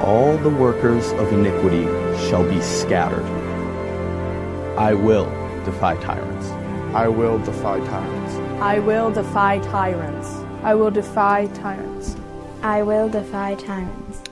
All the workers of iniquity shall be scattered. I will defy tyrants. I will defy tyrants. I will defy tyrants. I will defy tyrants. I will defy tyrants.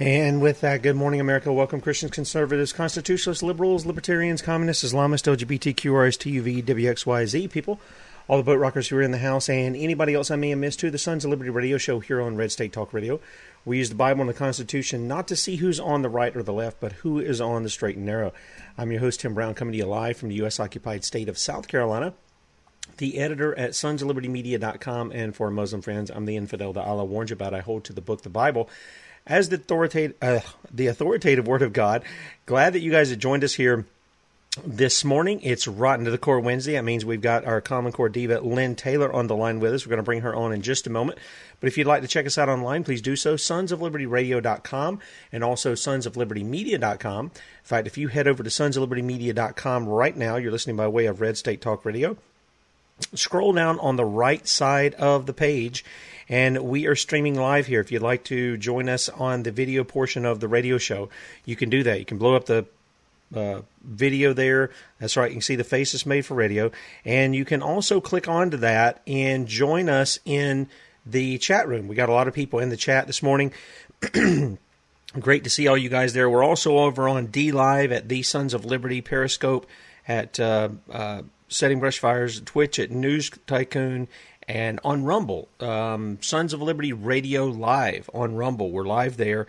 And with that, good morning, America. Welcome, Christians, conservatives, constitutionalists, liberals, libertarians, communists, Islamists, LGBTQRS, TUV, WXYZ people, all the boat rockers who are in the house, and anybody else I may have missed too. The Sons of Liberty radio show here on Red State Talk Radio. We use the Bible and the Constitution not to see who's on the right or the left, but who is on the straight and narrow. I'm your host, Tim Brown, coming to you live from the U.S. occupied state of South Carolina the editor at sonsoflibertymedia.com. And for Muslim friends, I'm the infidel that Allah warns you about. I hold to the book, the Bible, as the authoritative, uh, the authoritative word of God. Glad that you guys have joined us here this morning. It's Rotten to the Core Wednesday. That means we've got our Common Core diva, Lynne Taylor, on the line with us. We're going to bring her on in just a moment. But if you'd like to check us out online, please do so. Sonsoflibertyradio.com and also sonsoflibertymedia.com. In fact, if you head over to sonsoflibertymedia.com right now, you're listening by way of Red State Talk Radio scroll down on the right side of the page and we are streaming live here if you'd like to join us on the video portion of the radio show you can do that you can blow up the uh, video there that's right you can see the faces made for radio and you can also click onto that and join us in the chat room we got a lot of people in the chat this morning great to see all you guys there we're also over on DLive at the sons of liberty periscope at uh, uh, Setting Brush Fires, Twitch at News Tycoon, and on Rumble, um, Sons of Liberty Radio Live on Rumble. We're live there.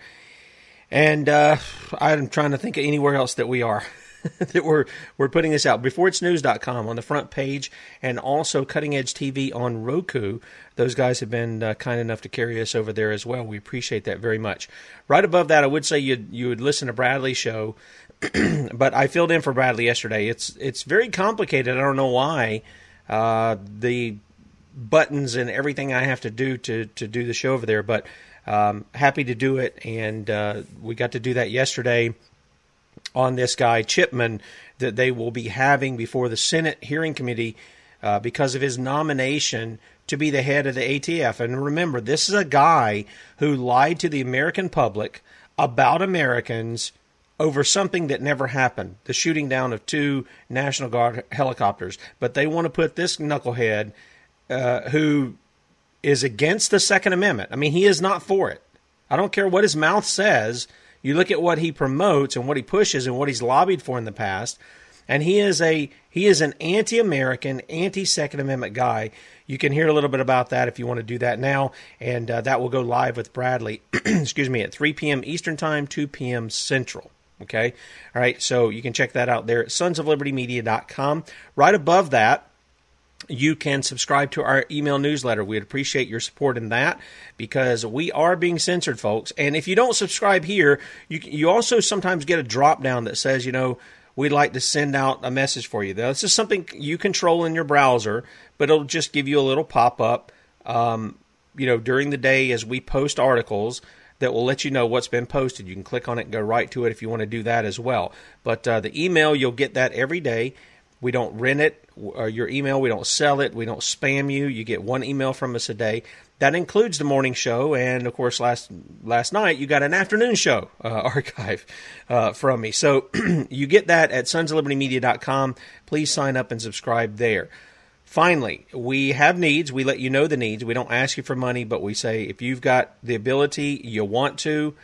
And uh, I'm trying to think of anywhere else that we are. that we're we're putting this out beforeitsnews.com on the front page and also cutting edge tv on roku those guys have been uh, kind enough to carry us over there as well we appreciate that very much right above that i would say you you would listen to bradley's show but I filled in for Bradley yesterday. It's it's very complicated. I don't know why. Uh, the buttons and everything I have to do to to do the show over there, but um, happy to do it. And uh, we got to do that yesterday on this guy Chipman that they will be having before the Senate hearing committee uh, because of his nomination to be the head of the ATF. And remember, this is a guy who lied to the American public about Americans over something that never happened the shooting down of two National Guard helicopters. But they want to put this knucklehead uh, who is against the Second Amendment. I mean, he is not for it. I don't care what his mouth says. You look at what he promotes and what he pushes and what he's lobbied for in the past, and he is a he is an anti-American, anti-Second Amendment guy. You can hear a little bit about that if you want to do that now, and uh, that will go live with Bradley. excuse me at 3 p.m. Eastern Time, 2 p.m. Central. Okay, all right. So you can check that out there at sonsoflibertymedia.com. Right above that, you can subscribe to our email newsletter. We'd appreciate your support in that because we are being censored, folks. And if you don't subscribe here, you you also sometimes get a drop down that says, you know, we'd like to send out a message for you. This is something you control in your browser, but it'll just give you a little pop up, um, you know, during the day as we post articles that will let you know what's been posted. You can click on it and go right to it if you want to do that as well. But uh, the email, you'll get that every day. We don't rent it, or your email. We don't sell it. We don't spam you. You get one email from us a day. That includes the morning show, and of course, last last night you got an afternoon show uh, archive uh, from me. So you get that at sonsoflibertymedia.com. Please sign up and subscribe there. Finally, we have needs. We let you know the needs. We don't ask you for money, but we say if you've got the ability, you want to,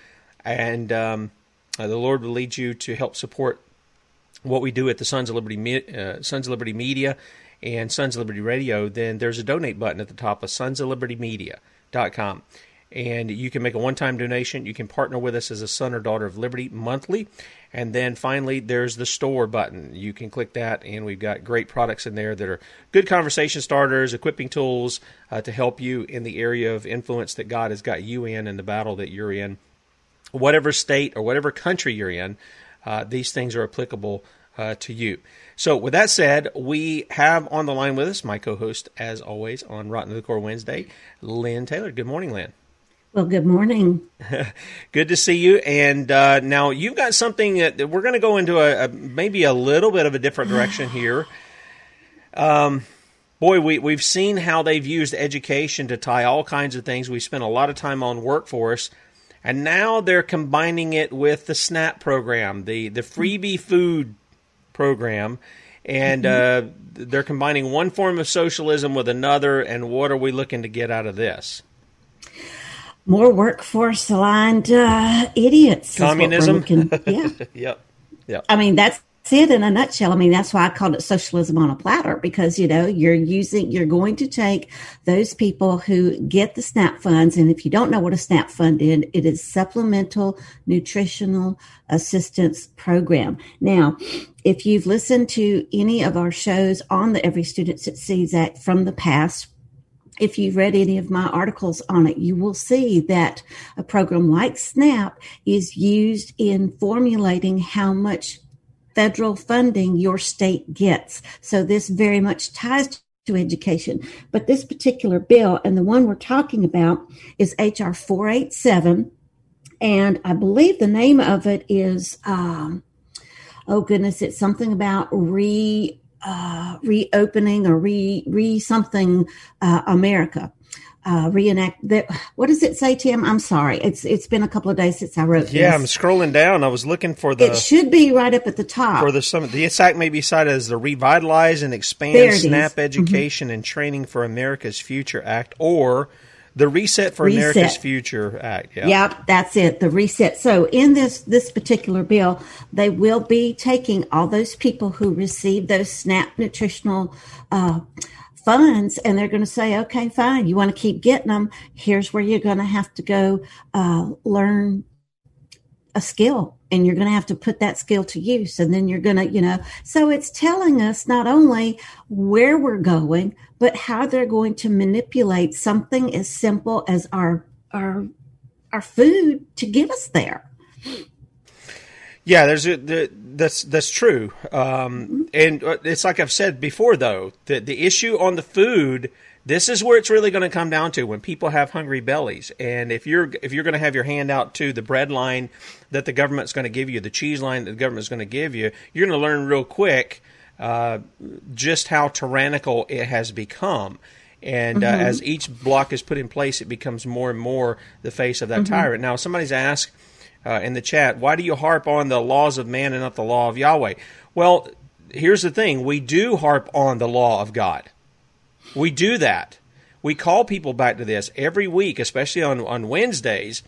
and um, uh, the Lord will lead you to help support what we do at the Sons of Liberty, uh, Sons of Liberty Media and Sons of Liberty Radio, then there's a donate button at the top of Sons of Liberty Media.com. And you can make a one time donation. You can partner with us as a son or daughter of Liberty monthly. And then finally, there's the store button. You can click that, and we've got great products in there that are good conversation starters, equipping tools uh, to help you in the area of influence that God has got you in and the battle that you're in. Whatever state or whatever country you're in, uh, these things are applicable uh, to you. So, with that said, we have on the line with us my co host, as always, on Rotten to the Core Wednesday, Lynne Taylor. Good morning, Lynne. Well, good morning. good to see you. And uh, now you've got something that we're going to go into a, a, maybe a little bit of a different direction here. Um, boy, we, we've seen how they've used education to tie all kinds of things. We spent a lot of time on workforce and now they're combining it with the SNAP program, the the freebie food program, and mm-hmm. uh, they're combining one form of socialism with another. And what are we looking to get out of this? More workforce aligned uh, idiots. Communism. yeah. yep. Yep. I mean, that's see it in a nutshell. I mean, that's why I called it socialism on a platter because, you know, you're using, you're going to take those people who get the SNAP funds. And if you don't know what a SNAP fund is, it is Supplemental Nutritional Assistance Program. Now, if you've listened to any of our shows on the Every Student Succeeds Act from the past, if you've read any of my articles on it, you will see that a program like SNAP is used in formulating how much federal funding your state gets. So this very much ties to education. But this particular bill and the one we're talking about is HR 487. And I believe the name of it is, um, oh goodness, it's something about re, uh, reopening or re, re something, uh, America uh, reenact that. What does it say, Tim? I'm sorry. It's it's been a couple of days since I wrote. Yeah, this. I'm scrolling down. I was looking for the. It should be right up at the top. For the summit, the act may be cited as the Revitalize and Expand SNAP is. Education mm-hmm. and Training for America's Future Act, or the Reset for Reset. America's Future Act. Yeah. Yep, that's it. The reset. So in this this particular bill, they will be taking all those people who receive those SNAP nutritional. Uh, funds and they're going to say, okay, fine, you want to keep getting them. Here's where you're going to have to go uh, learn a skill and you're going to have to put that skill to use. And then you're going to, you know, so it's telling us not only where we're going, but how they're going to manipulate something as simple as our, our, our food to get us there. Yeah, there's a, the, that's that's true, um, and uh, it's like I've said before, though the the issue on the food. This is where it's really going to come down to when people have hungry bellies, and if you're if you're going to have your hand out to the bread line that the government's going to give you, the cheese line that the government's going to give you, you're going to learn real quick uh, just how tyrannical it has become. And uh, mm-hmm. as each block is put in place, it becomes more and more the face of that mm-hmm. tyrant. Now, somebody's asked uh, in the chat, why do you harp on the laws of man and not the law of Yahweh? Well, here's the thing we do harp on the law of God. We do that. We call people back to this every week, especially on, on Wednesdays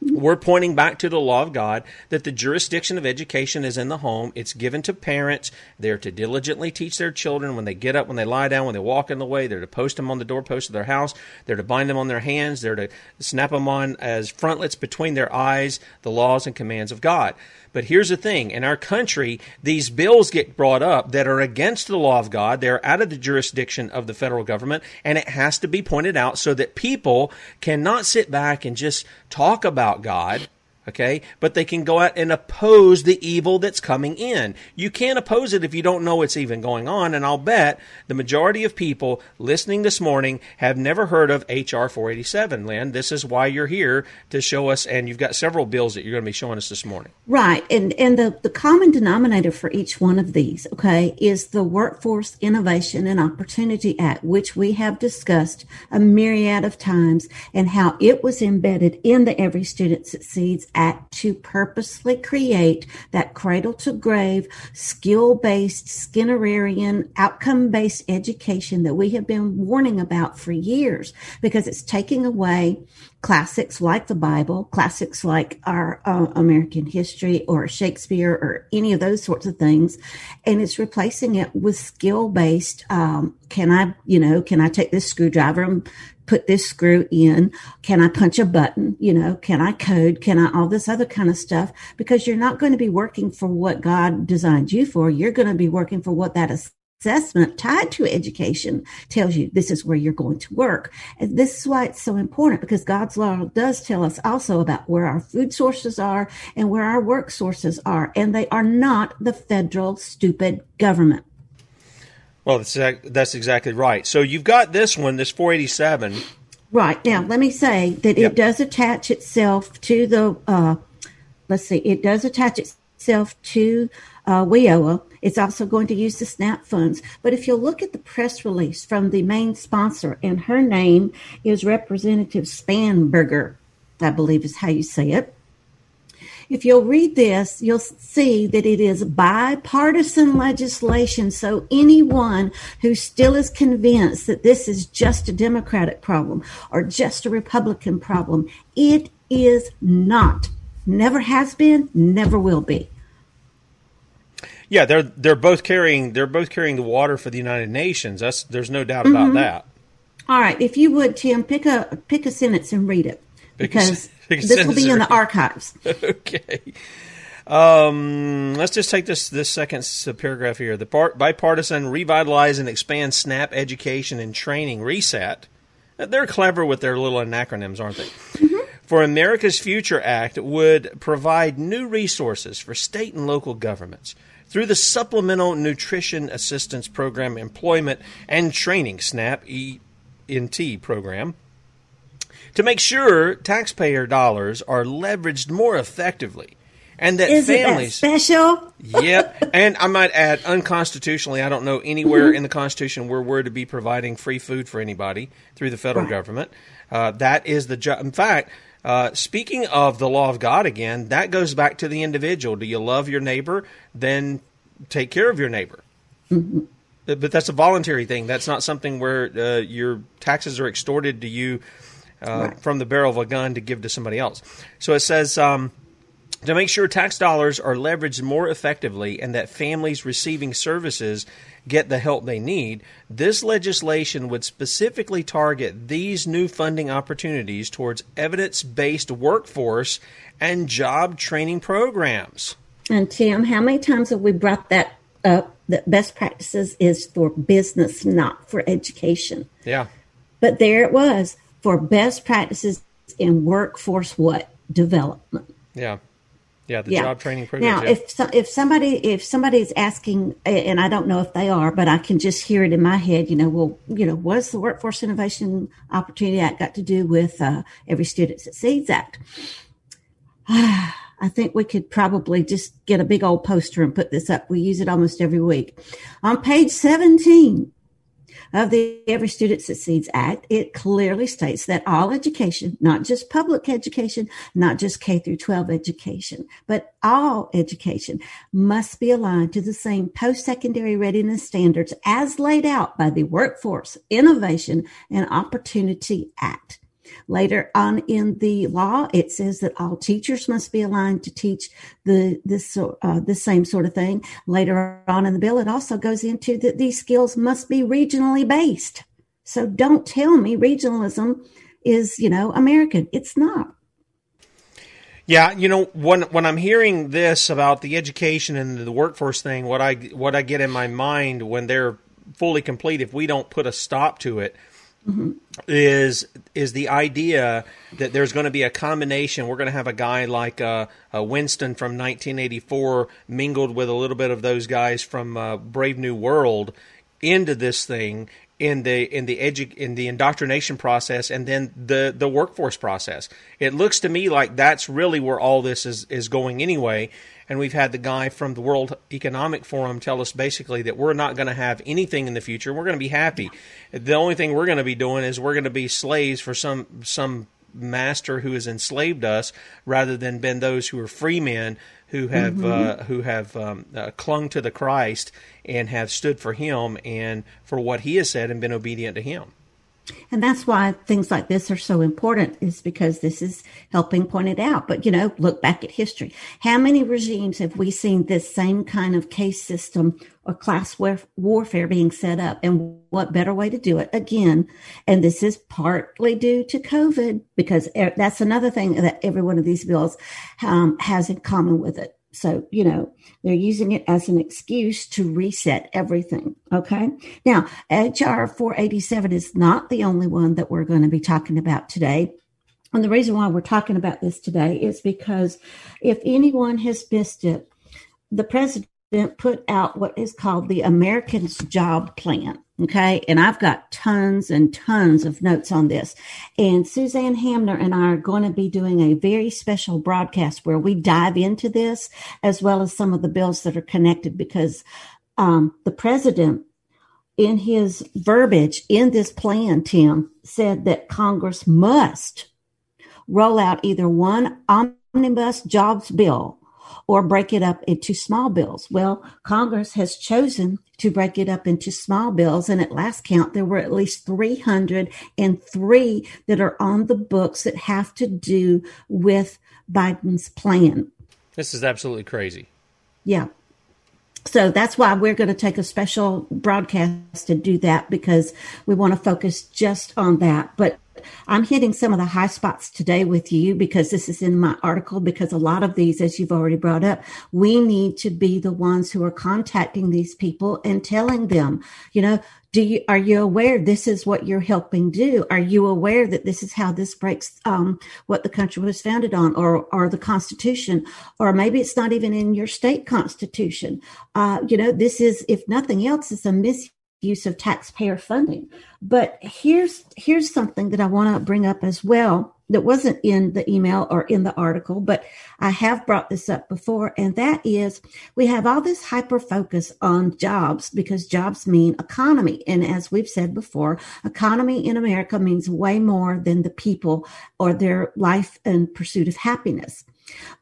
we're pointing back to the law of God that the jurisdiction of education is in the home. It's given to parents. They're to diligently teach their children when they get up, when they lie down, when they walk in the way. They're to post them on the doorpost of their house. They're to bind them on their hands. They're to snap them on as frontlets between their eyes, the laws and commands of God. But here's the thing. In our country, these bills get brought up that are against the law of God. They're out of the jurisdiction of the federal government, and it has to be pointed out so that people cannot sit back and just talk about God okay? But they can go out and oppose the evil that's coming in. You can't oppose it if you don't know it's even going on, and I'll bet the majority of people listening this morning have never heard of H.R. 487, Lynne. This is why you're here to show us, and you've got several bills that you're going to be showing us this morning. Right, and, and the, the common denominator for each one of these, okay, is the Workforce Innovation and Opportunity Act, which we have discussed a myriad of times, and how it was embedded in the Every Student Succeeds Act to purposely create that cradle to grave, skill based, Skinnerian, outcome based education that we have been warning about for years because it's taking away classics like the Bible, classics like our uh, American history or Shakespeare or any of those sorts of things, and it's replacing it with skill based. Um, can I, you know, can I take this screwdriver and put this screw in? Can I punch a button? You know, can I code? Can I all this other kind of stuff? Because you're not going to be working for what God designed you for. You're going to be working for what that assessment tied to education tells you this is where you're going to work. And this is why it's so important because God's law does tell us also about where our food sources are and where our work sources are. And they are not the federal stupid government. Well, that's, that's exactly right. So you've got this one, this 487. Right. Now, let me say that yep. it does attach itself to the, uh, let's see, it does attach itself to uh, WIOA. It's also going to use the SNAP funds. But if you look at the press release from the main sponsor, and her name is Representative Spanberger, I believe is how you say it. If you'll read this, you'll see that it is bipartisan legislation. So anyone who still is convinced that this is just a Democratic problem or just a Republican problem, it is not. Never has been, never will be. Yeah, they're they're both carrying they're both carrying the water for the United Nations. That's there's no doubt about mm-hmm. that. All right, if you would, Tim, pick a pick a sentence and read it because this will be in the archives. okay. Um, let's just take this this second paragraph here. The bipartisan revitalize and expand SNAP education and training reset. They're clever with their little acronyms, aren't they? Mm-hmm. For America's Future Act would provide new resources for state and local governments through the Supplemental Nutrition Assistance Program Employment and Training SNAP ENT program to make sure taxpayer dollars are leveraged more effectively and that Isn't families that special? Yep. And i might add unconstitutionally i don't know anywhere mm-hmm. in the constitution where we're to be providing free food for anybody through the federal right. government. Uh, that is the job in fact uh, speaking of the law of god again that goes back to the individual. Do you love your neighbor? Then take care of your neighbor. Mm-hmm. but that's a voluntary thing. That's not something where uh, your taxes are extorted. To you uh, right. from the barrel of a gun to give to somebody else. So it says um, to make sure tax dollars are leveraged more effectively and that families receiving services get the help they need, this legislation would specifically target these new funding opportunities towards evidence based workforce and job training programs. And Tim, how many times have we brought that up? That best practices is for business, not for education. Yeah. But there it was for best practices in workforce what development. Yeah. Yeah, the yeah. job training program. Now, yeah. if so, if somebody if somebody is asking, and I don't know if they are, but I can just hear it in my head. You know, well, you know, what's the Workforce Innovation Opportunity Act got to do with uh, Every Student Succeeds Act? I think we could probably just get a big old poster and put this up. We use it almost every week. On page 17, of the Every Student Succeeds Act, it clearly states that all education, not just public education, not just K through 12 education, but all education must be aligned to the same post-secondary readiness standards as laid out by the Workforce Innovation and Opportunity Act. Later on in the law, it says that all teachers must be aligned to teach the this uh, the same sort of thing. Later on in the bill, it also goes into that these skills must be regionally based. So don't tell me regionalism is you know American. It's not. Yeah, you know when when I'm hearing this about the education and the workforce thing, what I what I get in my mind when they're fully complete, if we don't put a stop to it, mm-hmm. is is the idea that there's going to be a combination. We're going to have a guy like uh, uh, Winston from 1984 mingled with a little bit of those guys from uh, Brave New World into this thing in the in the edu- in the indoctrination process and then the the workforce process. It looks to me like that's really where all this is is going anyway and we've had the guy from the World Economic Forum tell us basically that we're not going to have anything in the future. We're going to be happy. The only thing we're going to be doing is we're going to be slaves for some some master who has enslaved us, rather than been those who are free men who have mm-hmm. uh, who have um, uh, clung to the Christ and have stood for Him and for what He has said and been obedient to Him. And that's why things like this are so important is because this is helping point it out. But, you know, look back at history. How many regimes have we seen this same kind of case system or class warfare being set up? And what better way to do it again? And this is partly due to COVID because that's another thing that every one of these bills um, has in common with it. So, you know, they're using it as an excuse to reset everything. Okay. Now, HR 487 is not the only one that we're going to be talking about today. And the reason why we're talking about this today is because if anyone has missed it, the president put out what is called the Americans Job Plan. Okay. And I've got tons and tons of notes on this. And Suzanne Hamner and I are going to be doing a very special broadcast where we dive into this as well as some of the bills that are connected because um, the president in his verbiage in this plan, Tim, said that Congress must roll out either one omnibus jobs bill or break it up into small bills. Well, Congress has chosen to break it up into small bills. And at last count, there were at least 303 that are on the books that have to do with Biden's plan. This is absolutely crazy. Yeah. So that's why we're going to take a special broadcast to do that because we want to focus just on that. But I'm hitting some of the high spots today with you because this is in my article. Because a lot of these, as you've already brought up, we need to be the ones who are contacting these people and telling them, you know, do you are you aware this is what you're helping do are you aware that this is how this breaks um, what the country was founded on or or the constitution or maybe it's not even in your state constitution uh, you know this is if nothing else it's a mis use of taxpayer funding. But here's here's something that I want to bring up as well that wasn't in the email or in the article, but I have brought this up before, and that is we have all this hyper focus on jobs because jobs mean economy. And as we've said before, economy in America means way more than the people or their life and pursuit of happiness.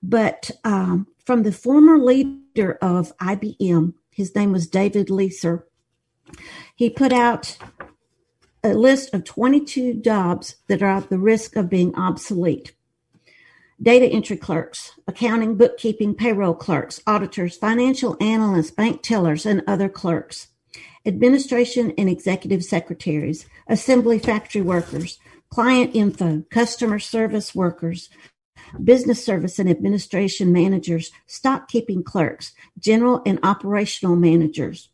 But um, from the former leader of IBM, his name was David Leaser, he put out a list of 22 jobs that are at the risk of being obsolete. Data entry clerks, accounting, bookkeeping, payroll clerks, auditors, financial analysts, bank tellers, and other clerks, administration and executive secretaries, assembly factory workers, client info, customer service workers, business service and administration managers, stock keeping clerks, general and operational managers,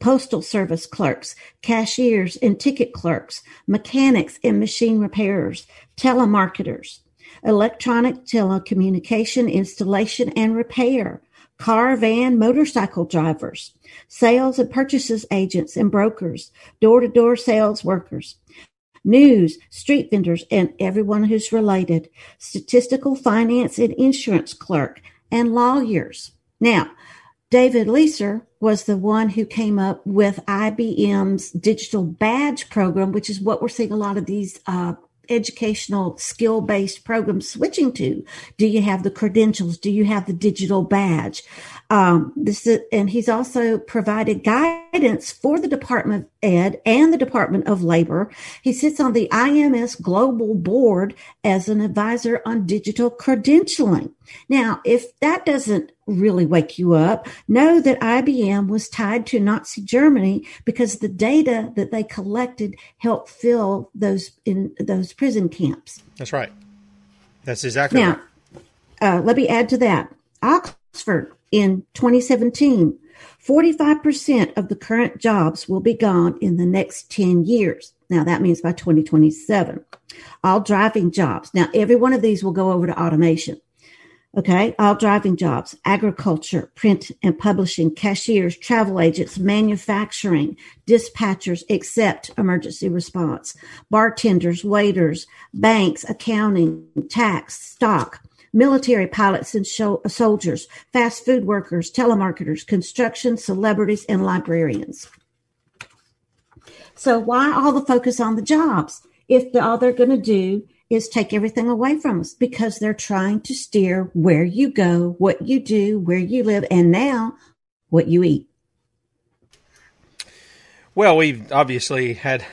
postal service clerks, cashiers and ticket clerks, mechanics and machine repairers, telemarketers, electronic telecommunication installation and repair, car, van, motorcycle drivers, sales and purchases agents and brokers, door to door sales workers, news, street vendors, and everyone who's related, statistical finance and insurance clerk, and lawyers. Now, David Leaser was the one who came up with IBM's digital badge program, which is what we're seeing a lot of these uh, educational skill based programs switching to. Do you have the credentials? Do you have the digital badge? Um, this is, and he's also provided guidance for the Department of Ed and the Department of Labor. He sits on the IMS Global Board as an advisor on digital credentialing. Now, if that doesn't really wake you up, know that IBM was tied to Nazi Germany because the data that they collected helped fill those in those prison camps. That's right. That's exactly now, right. Uh, let me add to that. Oxford in 2017, 45% of the current jobs will be gone in the next 10 years. Now that means by 2027. All driving jobs. Now every one of these will go over to automation. Okay. All driving jobs, agriculture, print and publishing, cashiers, travel agents, manufacturing, dispatchers, except emergency response, bartenders, waiters, banks, accounting, tax, stock, military pilots and show, soldiers, fast food workers, telemarketers, construction, celebrities, and librarians. So why all the focus on the jobs if the, all they're going to do is take everything away from us because they're trying to steer where you go, what you do, where you live, and now what you eat. Well, we've obviously had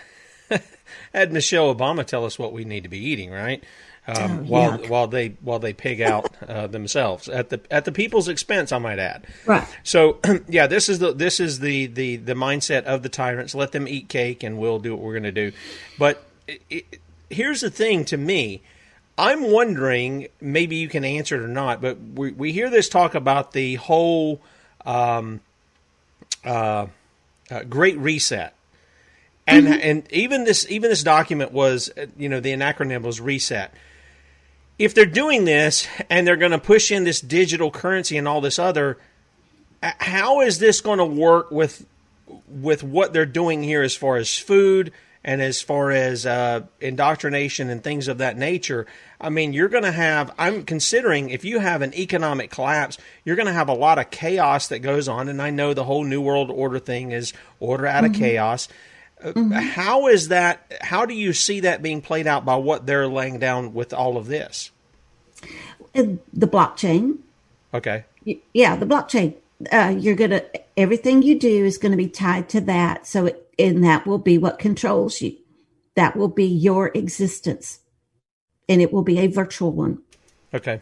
had Michelle Obama tell us what we need to be eating, right? Um, oh, while while they while they pig out uh, themselves at the at the people's expense, I might add. Right. So yeah, this is the this is the the the mindset of the tyrants. Let them eat cake, and we'll do what we're going to do. But it, it, here's the thing: to me, I'm wondering. Maybe you can answer it or not. But we we hear this talk about the whole um, uh, uh, Great Reset. And mm-hmm. and even this even this document was you know the acronym was reset if they're doing this and they're going to push in this digital currency and all this other, how is this going to work with with what they're doing here as far as food and as far as uh, indoctrination and things of that nature? I mean, you're going to have. I'm considering if you have an economic collapse, you're going to have a lot of chaos that goes on. And I know the whole New World Order thing is order out mm-hmm. of chaos. Mm-hmm. How is that? How do you see that being played out by what they're laying down with all of this? Uh, the blockchain. Okay. Yeah, the blockchain. Uh, you're gonna everything you do is going to be tied to that. So, it, and that will be what controls you. That will be your existence, and it will be a virtual one. Okay.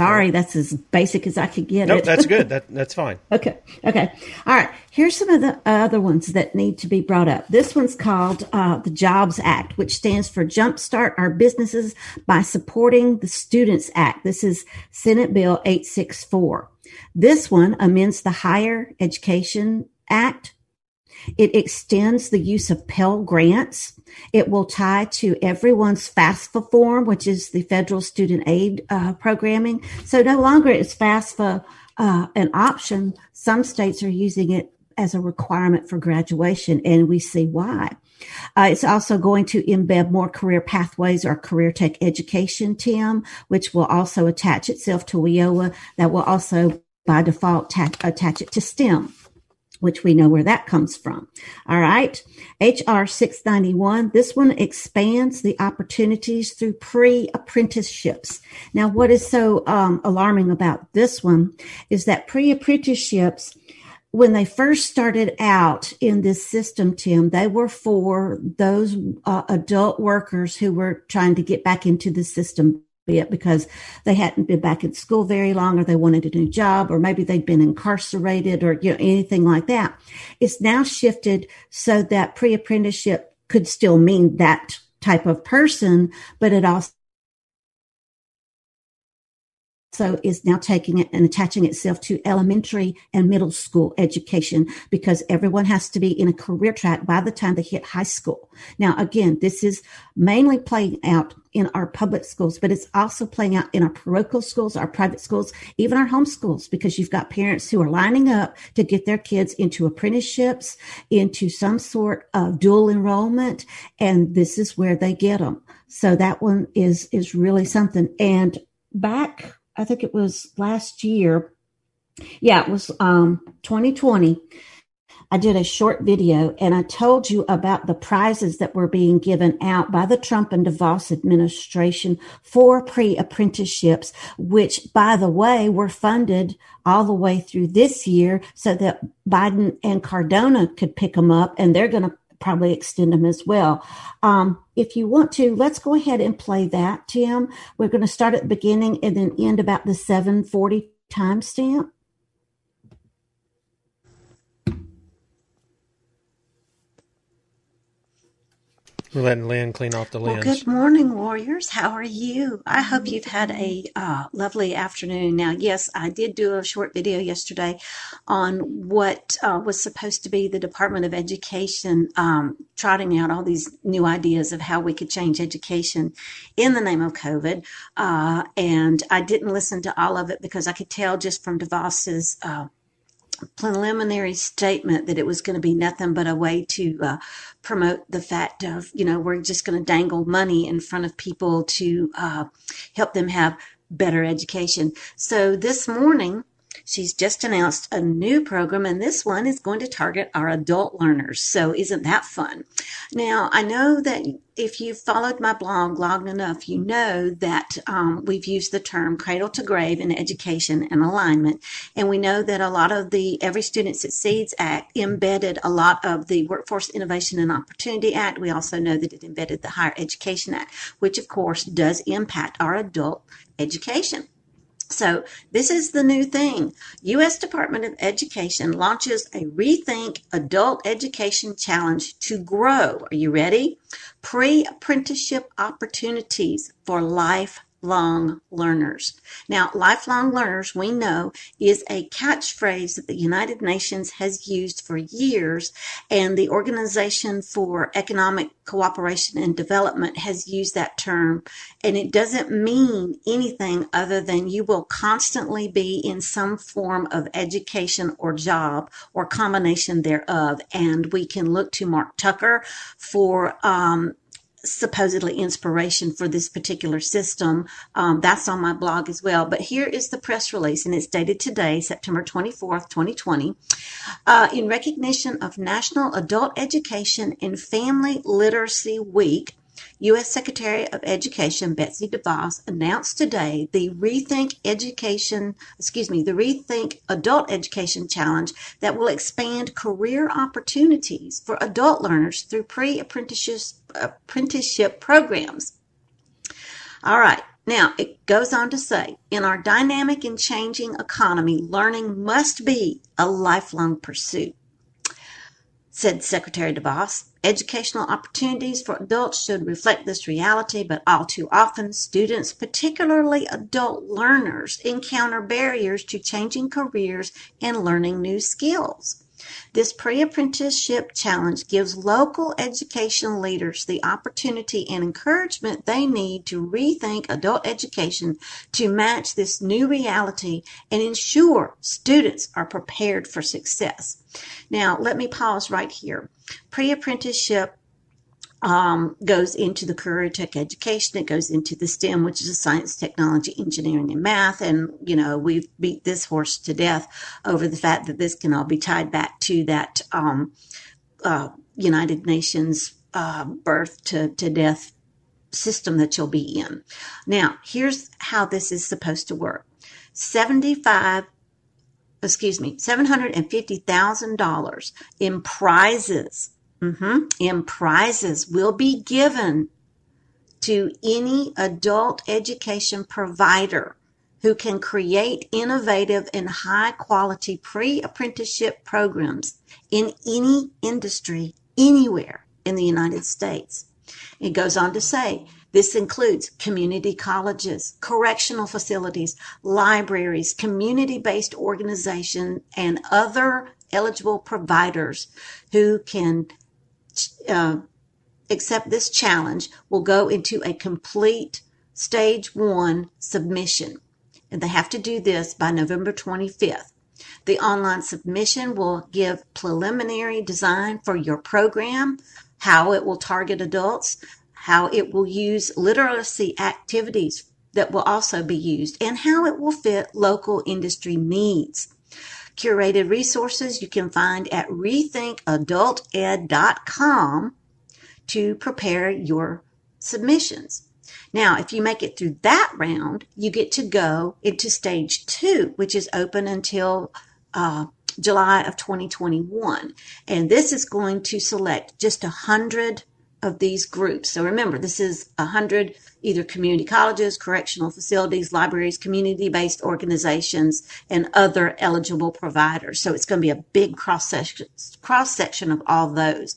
Sorry, that's as basic as I could get nope, it. that's good. That that's fine. okay. Okay. All right. Here's some of the other ones that need to be brought up. This one's called uh, the Jobs Act, which stands for Jumpstart Our Businesses by Supporting the Students Act. This is Senate Bill 864. This one amends the Higher Education Act it extends the use of Pell Grants. It will tie to everyone's FAFSA form, which is the federal student aid uh, programming. So no longer is FAFSA uh, an option. Some states are using it as a requirement for graduation, and we see why. Uh, it's also going to embed more career pathways or career tech education, Tim, which will also attach itself to WIOA. That will also, by default, ta- attach it to STEM which we know where that comes from. All right. HR 691. This one expands the opportunities through pre apprenticeships. Now, what is so um, alarming about this one is that pre apprenticeships, when they first started out in this system, Tim, they were for those uh, adult workers who were trying to get back into the system it because they hadn't been back in school very long or they wanted a new job or maybe they'd been incarcerated or you know anything like that it's now shifted so that pre-apprenticeship could still mean that type of person but it also so is now taking it and attaching itself to elementary and middle school education because everyone has to be in a career track by the time they hit high school. Now, again, this is mainly playing out in our public schools, but it's also playing out in our parochial schools, our private schools, even our homeschools, because you've got parents who are lining up to get their kids into apprenticeships, into some sort of dual enrollment, and this is where they get them. So that one is is really something. And back I think it was last year. Yeah, it was um, 2020. I did a short video and I told you about the prizes that were being given out by the Trump and DeVos administration for pre apprenticeships, which, by the way, were funded all the way through this year so that Biden and Cardona could pick them up and they're going to probably extend them as well. Um, if you want to, let's go ahead and play that, Tim. We're going to start at the beginning and then end about the 740 timestamp. Letting Lynne clean off the lens. Well, good morning, warriors. How are you? I hope you've had a uh, lovely afternoon. Now, yes, I did do a short video yesterday on what uh, was supposed to be the Department of Education um, trotting out all these new ideas of how we could change education in the name of COVID. Uh, and I didn't listen to all of it because I could tell just from DeVos's uh, preliminary statement that it was going to be nothing but a way to uh, promote the fact of, you know, we're just going to dangle money in front of people to uh, help them have better education. So this morning, She's just announced a new program, and this one is going to target our adult learners. So, isn't that fun? Now, I know that if you've followed my blog long enough, you know that um, we've used the term cradle to grave in education and alignment. And we know that a lot of the Every Student Succeeds Act embedded a lot of the Workforce Innovation and Opportunity Act. We also know that it embedded the Higher Education Act, which of course does impact our adult education. So this is the new thing. U.S. Department of Education launches a Rethink Adult Education Challenge to grow. Are you ready? Pre-apprenticeship opportunities for life lifelong learners. Now, lifelong learners, we know, is a catchphrase that the United Nations has used for years, and the Organization for Economic Cooperation and Development has used that term. And it doesn't mean anything other than you will constantly be in some form of education or job or combination thereof. And we can look to Marc Tucker for um, supposedly inspiration for this particular system. Um, that's on my blog as well. But here is the press release, and it's dated today, September 24th, 2020. Uh, in recognition of National Adult Education and Family Literacy Week, U.S. Secretary of Education Betsy DeVos announced today the Rethink Education, excuse me, the Rethink Adult Education Challenge that will expand career opportunities for adult learners through pre-apprenticeship apprenticeship programs. All right. Now, it goes on to say, in our dynamic and changing economy, learning must be a lifelong pursuit said Secretary DeVos. Educational opportunities for adults should reflect this reality, but all too often, students, particularly adult learners, encounter barriers to changing careers and learning new skills. This pre-apprenticeship challenge gives local education leaders the opportunity and encouragement they need to rethink adult education to match this new reality and ensure students are prepared for success. Now, let me pause right here. Pre-apprenticeship um, goes into the career tech education. It goes into the STEM, which is science, technology, engineering, and math. And, you know, we've beat this horse to death over the fact that this can all be tied back to that um, uh, United Nations uh, birth to, to death system that you'll be in. Now, here's how this is supposed to work 75 excuse me, $750,000 in prizes mm-hmm, and prizes will be given to any adult education provider who can create innovative and high quality pre apprenticeship programs in any industry anywhere in the United States. It goes on to say this includes community colleges, correctional facilities, libraries, community based organizations, and other eligible providers who can uh, accept this challenge will go into a complete stage one submission. And they have to do this by November 25th. The online submission will give preliminary design for your program, how it will target adults, how it will use literacy activities that will also be used and how it will fit local industry needs. Curated resources you can find at rethinkadulted.com to prepare your submissions. Now, if you make it through that round, you get to go into stage two, which is open until uh, July of 2021. And this is going to select just a hundred of these groups. So remember, this is a hundred either community colleges, correctional facilities, libraries, community-based organizations, and other eligible providers. So it's going to be a big cross section, cross section of all those.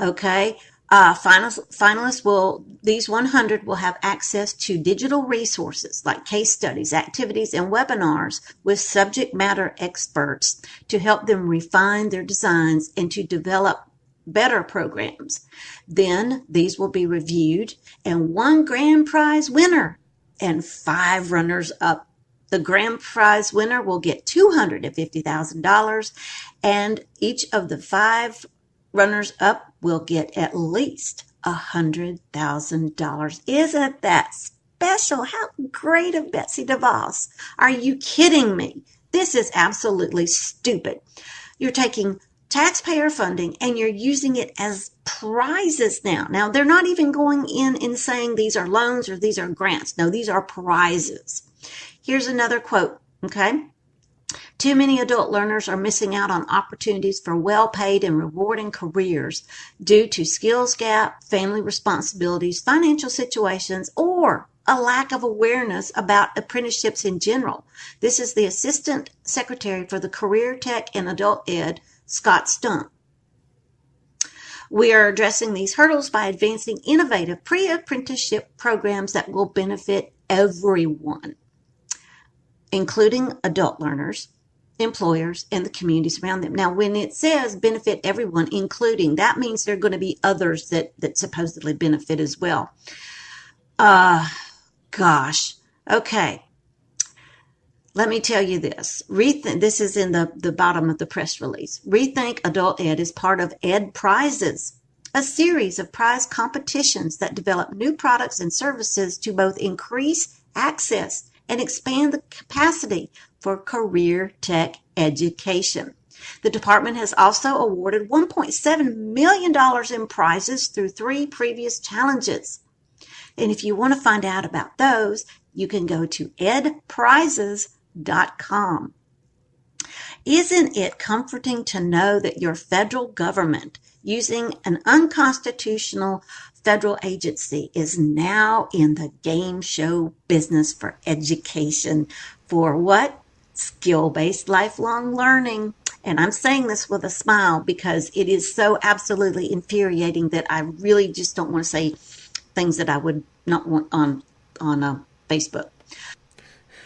Okay. Uh, finalists will, these 100 will have access to digital resources like case studies, activities, and webinars with subject matter experts to help them refine their designs and to develop better programs. Then these will be reviewed and one grand prize winner and five runners up. The grand prize winner will get $250,000 and each of the five runners up will get at least $100,000. Isn't that special? How great of Betsy DeVos. Are you kidding me? This is absolutely stupid. You're taking taxpayer funding and you're using it as prizes now. Now, they're not even going in and saying these are loans or these are grants. No, these are prizes. Here's another quote, okay? Too many adult learners are missing out on opportunities for well paid and rewarding careers due to skills gap, family responsibilities, financial situations, or a lack of awareness about apprenticeships in general. This is the Assistant Secretary for the Career Tech and Adult Ed, Scott Stump. We are addressing these hurdles by advancing innovative pre apprenticeship programs that will benefit everyone, including adult learners, employers, and the communities around them. Now, when it says benefit everyone, including, that means there are going to be others that, that supposedly benefit as well. Uh, gosh. Okay. Let me tell you this. Rethink, this is in the, the bottom of the press release. Rethink Adult Ed is part of Ed Prizes, a series of prize competitions that develop new products and services to both increase access and expand the capacity for career tech education. The department has also awarded $1.7 million in prizes through three previous challenges. And if you want to find out about those, you can go to edprizes.com Isn't it comforting to know that your federal government, using an unconstitutional federal agency, is now in the game show business for education for what? Skill based lifelong learning. And I'm saying this with a smile because it is so absolutely infuriating that I really just don't want to say things that I would not want on on uh, Facebook.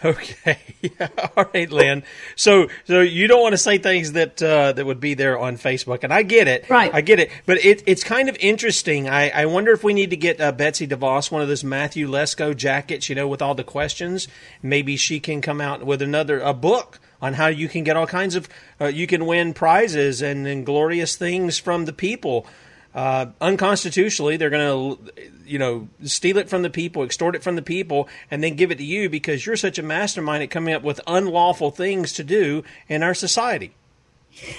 Okay. All right, Lynne. So, so you don't want to say things that uh, that would be there on Facebook, and I get it. Right. I get it. But it, it's kind of interesting. I, I wonder if we need to get uh, Betsy DeVos one of those Matthew Lesko jackets, you know, with all the questions. Maybe she can come out with another a book on how you can get all kinds of uh, you can win prizes and, and glorious things from the people uh, unconstitutionally. They're going to, you know, steal it from the people, extort it from the people, and then give it to you because you're such a mastermind at coming up with unlawful things to do in our society.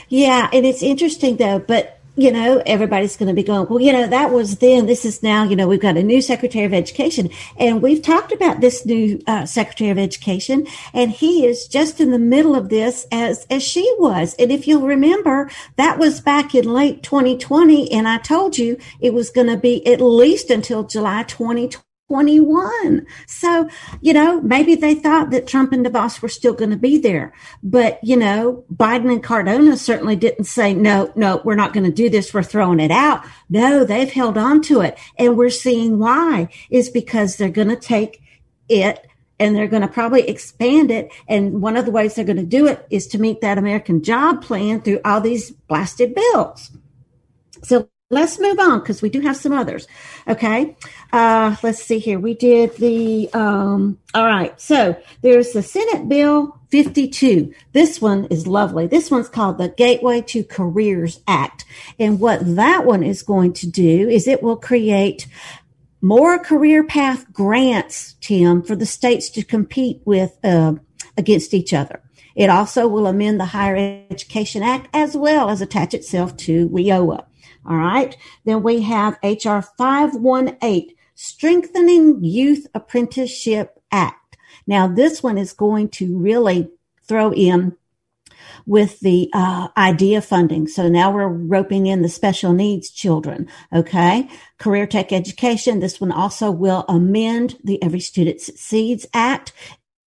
Yeah, and it's interesting though, but you know, everybody's going to be going, well, you know, that was then. This is now, you know, we've got a new Secretary of Education. And we've talked about this new uh, Secretary of Education, and he is just in the middle of this as, as she was. And if you'll remember, that was back in late 2020. And I told you it was going to be at least until July 2020 21. So, you know, maybe they thought that Trump and DeVos were still going to be there. But, you know, Biden and Cardona certainly didn't say, no, no, we're not going to do this. We're throwing it out. No, they've held on to it. And we're seeing why is because they're going to take it and they're going to probably expand it. And one of the ways they're going to do it is to meet that American job plan through all these blasted bills. So let's move on because we do have some others. Okay. Uh, let's see here. We did the, um, all right. So there's the Senate Bill 52. This one is lovely. This one's called the Gateway to Careers Act. And what that one is going to do is it will create more career path grants, Tim, for the states to compete with uh, against each other. It also will amend the Higher Education Act as well as attach itself to WIOA. All right. Then we have HR 518, Strengthening Youth Apprenticeship Act. Now, this one is going to really throw in with the uh, IDEA funding. So now we're roping in the special needs children. Okay. Career Tech Education. This one also will amend the Every Student Succeeds Act.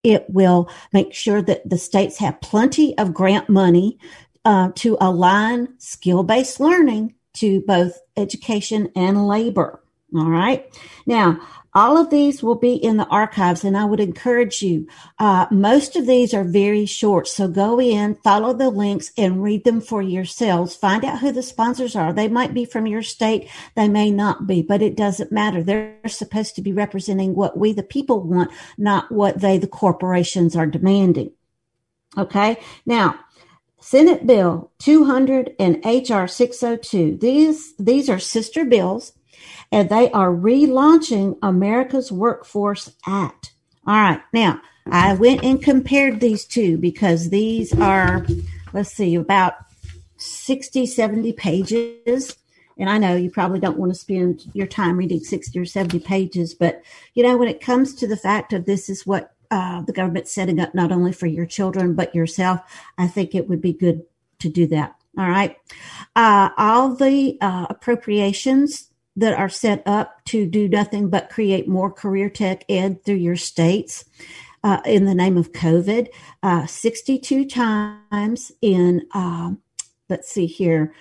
It will make sure that the states have plenty of grant money uh, to align skill based learning to both education and labor. All right. Now, all of these will be in the archives, and I would encourage you. Uh, most of these are very short, so go in, follow the links, and read them for yourselves. Find out who the sponsors are. They might be from your state, they may not be, but it doesn't matter. They're supposed to be representing what we, the people, want, not what they, the corporations, are demanding. Okay, now. Senate Bill 200 and HR 602. These, these are sister bills and they are relaunching America's Workforce Act. All right. Now, I went and compared these two because these are, let's see, about 60, 70 pages. And I know you probably don't want to spend your time reading 60 or 70 pages, but you know, when it comes to the fact of this is what uh, the government setting up not only for your children, but yourself, I think it would be good to do that. All right. Uh, all the uh, appropriations that are set up to do nothing but create more career tech ed through your states uh, in the name of COVID. Uh, 62 times in, uh, let's see here,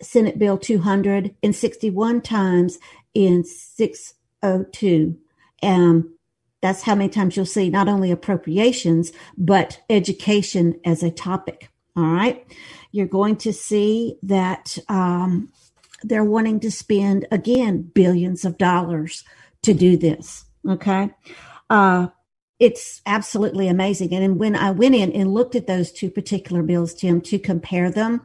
Senate Bill 200 and 61 times in 602. Um, that's how many times you'll see not only appropriations, but education as a topic. All right. You're going to see that um, they're wanting to spend again billions of dollars to do this. Okay. Uh, it's absolutely amazing. And when I went in and looked at those two particular bills, Tim, to compare them,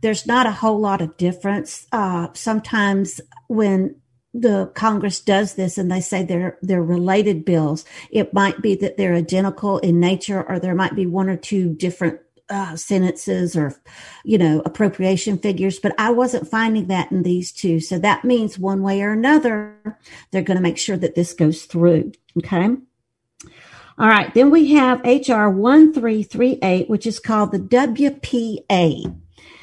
there's not a whole lot of difference. Uh, sometimes when the Congress does this and they say they're they're related bills, it might be that they're identical in nature, or there might be one or two different uh, sentences or, you know, appropriation figures, but I wasn't finding that in these two. So that means one way or another, they're going to make sure that this goes through. Okay. All right. Then we have HR 1338, which is called the WPA.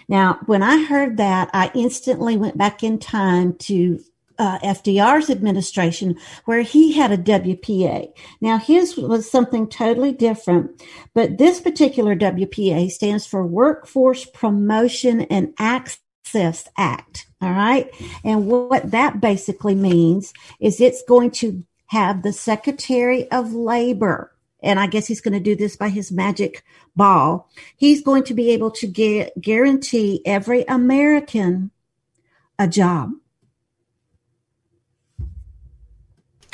Now, when I heard that, I instantly went back in time to uh, FDR's administration where he had a WPA. Now his was something totally different, but this particular WPA stands for Workforce Promotion and Access Act. All right. And what that basically means is it's going to have the Secretary of Labor and I guess he's going to do this by his magic ball. He's going to be able to get, guarantee every American a job.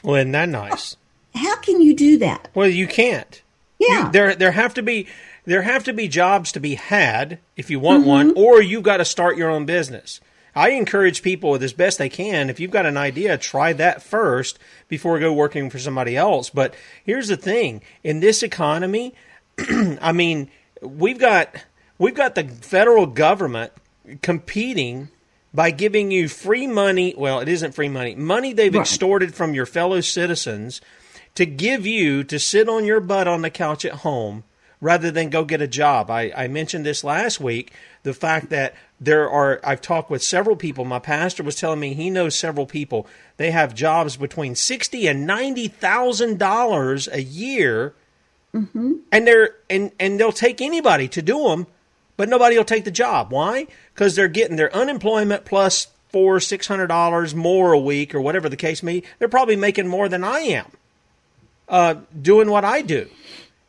Well, isn't that nice? How can you do that? Well, you can't. Yeah. You, there, there have to be there have to be jobs to be had if you want mm-hmm. one, or you've got to start your own business. I encourage people with as best they can. If you've got an idea, try that first before go working for somebody else. But here's the thing: in this economy, I mean, we've got we've got the federal government competing by giving you free money. Well, it isn't free money, money they've right. extorted from your fellow citizens to give you to sit on your butt on the couch at home rather than go get a job. I, I mentioned this last week the fact that there are, I've talked with several people. My pastor was telling me he knows several people. They have jobs between sixty and ninety thousand dollars a year, mm-hmm. and they're and and they'll take anybody to do them but nobody will take the job. Why? Because they're getting their unemployment plus four, six hundred dollars more a week, or whatever the case may. be. They're probably making more than I am uh, doing what I do.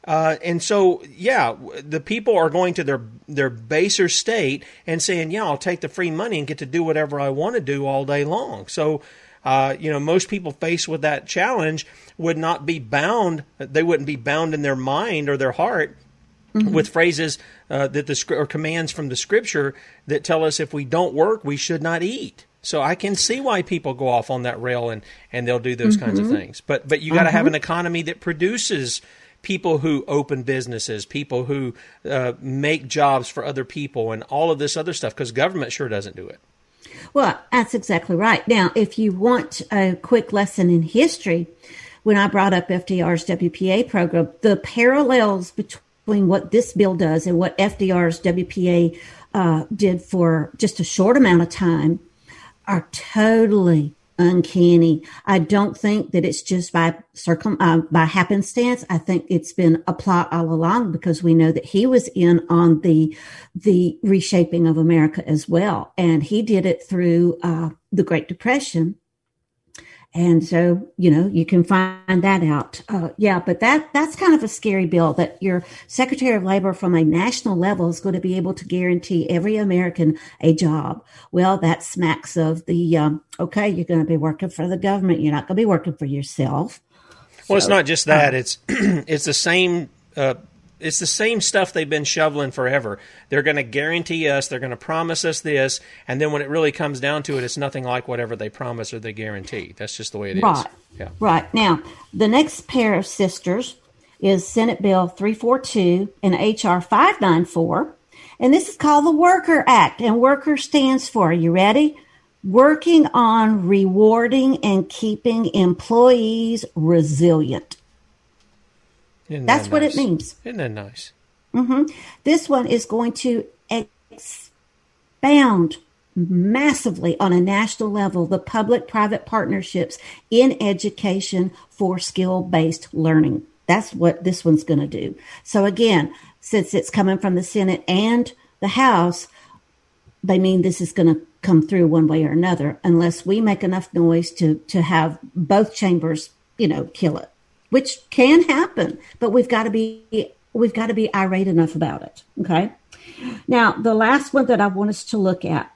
Uh, and so, yeah, the people are going to their their baser state and saying, "Yeah, I'll take the free money and get to do whatever I want to do all day long." So, uh, you know, most people faced with that challenge would not be bound; they wouldn't be bound in their mind or their heart mm-hmm. with phrases uh, that the or commands from the scripture that tell us if we don't work, we should not eat. So I can see why people go off on that rail and, and they'll do those mm-hmm. kinds of mm-hmm. things. But but you got to have an economy that produces people who open businesses, people who uh, make jobs for other people, and all of this other stuff. Because government sure doesn't do it. Well, that's exactly right. Now, if you want a quick lesson in history, when I brought up FDR's WPA program, the parallels between what this bill does and what FDR's WPA uh, did for just a short amount of time are totally uncanny. I don't think that it's just by circum uh, by happenstance. I think it's been a plot all along because we know that he was in on the the reshaping of America as well, and he did it through uh, the Great Depression and so you know you can find that out. Uh, yeah but that that's kind of a scary bill that your secretary of labor from a national level is going to be able to guarantee every american a job. Well that smacks of the um, okay you're going to be working for the government. You're not going to be working for yourself. Well so, it's not just that. uh, it's it's the same uh, it's the same stuff they've been shoveling forever. They're going to guarantee us, they're going to promise us this, and then when it really comes down to it, it's nothing like whatever they promise or they guarantee. That's just the way it right. is. Yeah. Right. Now, the next pair of sisters is Senate Bill 342 and HR 594. And this is called the Worker Act. And Worker stands for, you ready? Working on rewarding and keeping employees resilient. That's that what it means. Isn't that nice? Mm-hmm. This one is going to expound massively on a national level the public private partnerships in education for skill based learning. That's what this one's going to do. So, again, since it's coming from the Senate and the House, they mean this is going to come through one way or another unless we make enough noise to, to have both chambers, you know, kill it which can happen, but we've got to be we've got to be irate enough about it. Okay. Now, the last one that I want us to look at,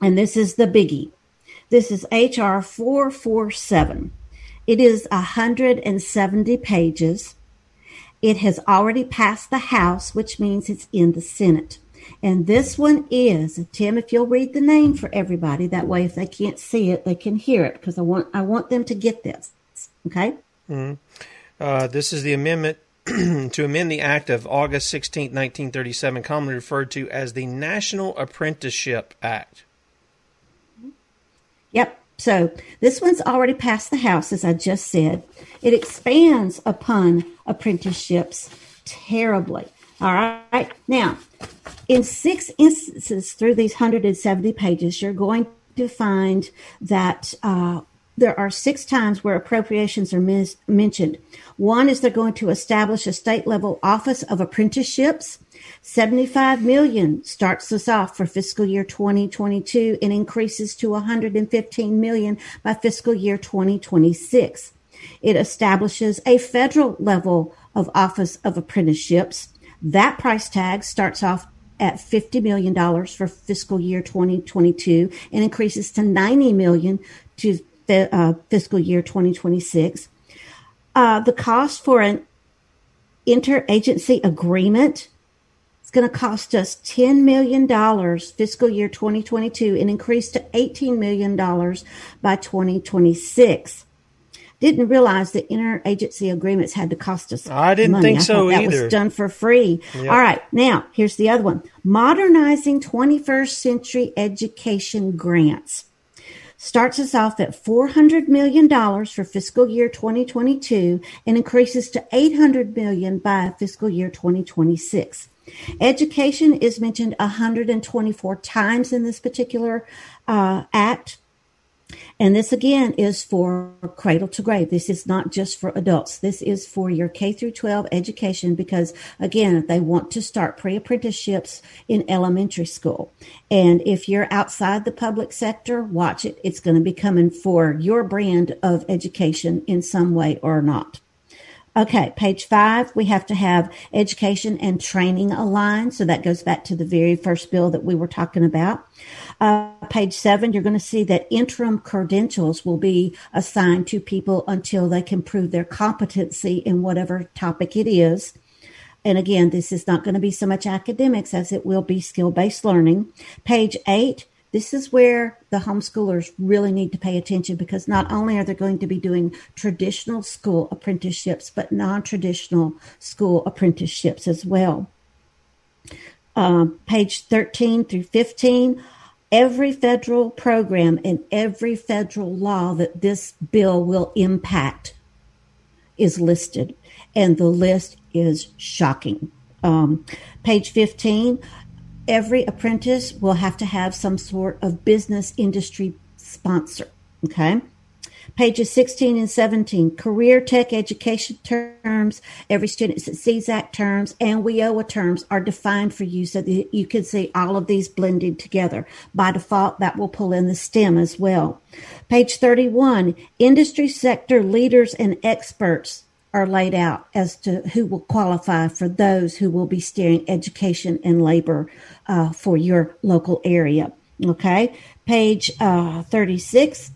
and this is the biggie. This is HR 447. It is 170 pages. It has already passed the House, which means it's in the Senate. And this one is Tim. If you'll read the name for everybody, that way, if they can't see it, they can hear it because I want I want them to get this. Okay. Mm-hmm. Uh, this is the amendment to amend the Act of August 16, 1937, commonly referred to as the National Apprenticeship Act. Yep. So this one's already passed the House, as I just said. It expands upon apprenticeships terribly. All right. Now, in six instances through these 170 pages, you're going to find that uh, there are six times where appropriations are mis- mentioned. One is they're going to establish a state level office of apprenticeships. 75 million starts us off for fiscal year 2022 and increases to 115 million by fiscal year 2026. It establishes a federal level of office of apprenticeships. That price tag starts off at $50 million for fiscal year 2022 and increases to 90 million to uh, fiscal year 2026. Uh, the cost for an interagency agreement is going to cost us $10 million fiscal year 2022 and increase to $18 million by 2026. Didn't realize that interagency agreements had to cost us. I didn't money. think I so that either. was done for free. Yep. All right, now here's the other one: modernizing 21st century education grants starts us off at $400 million for fiscal year 2022 and increases to 800 million by fiscal year 2026. Education is mentioned 124 times in this particular uh, act. And this again is for cradle to grave. This is not just for adults. This is for your K through 12 education because again, they want to start pre-apprenticeships in elementary school. And if you're outside the public sector, watch it. It's going to be coming for your brand of education in some way or not. Okay, page five, we have to have education and training aligned. So that goes back to the very first bill that we were talking about. Uh, page seven, you're going to see that interim credentials will be assigned to people until they can prove their competency in whatever topic it is. And again, this is not going to be so much academics as it will be skill based learning. Page eight, This is where the homeschoolers really need to pay attention because not only are they going to be doing traditional school apprenticeships, but non traditional school apprenticeships as well. Uh, page 13 through 15 every federal program and every federal law that this bill will impact is listed, and the list is shocking. Um, page 15 every apprentice will have to have some sort of business industry sponsor. Okay. Pages 16 and 17, career tech education terms, every student CSAC terms, and WIOA terms are defined for you so that you can see all of these blended together. By default, that will pull in the STEM as well. Page 31, industry sector leaders and experts are laid out as to who will qualify for those who will be steering education and labor uh, for your local area. Okay, page uh, 36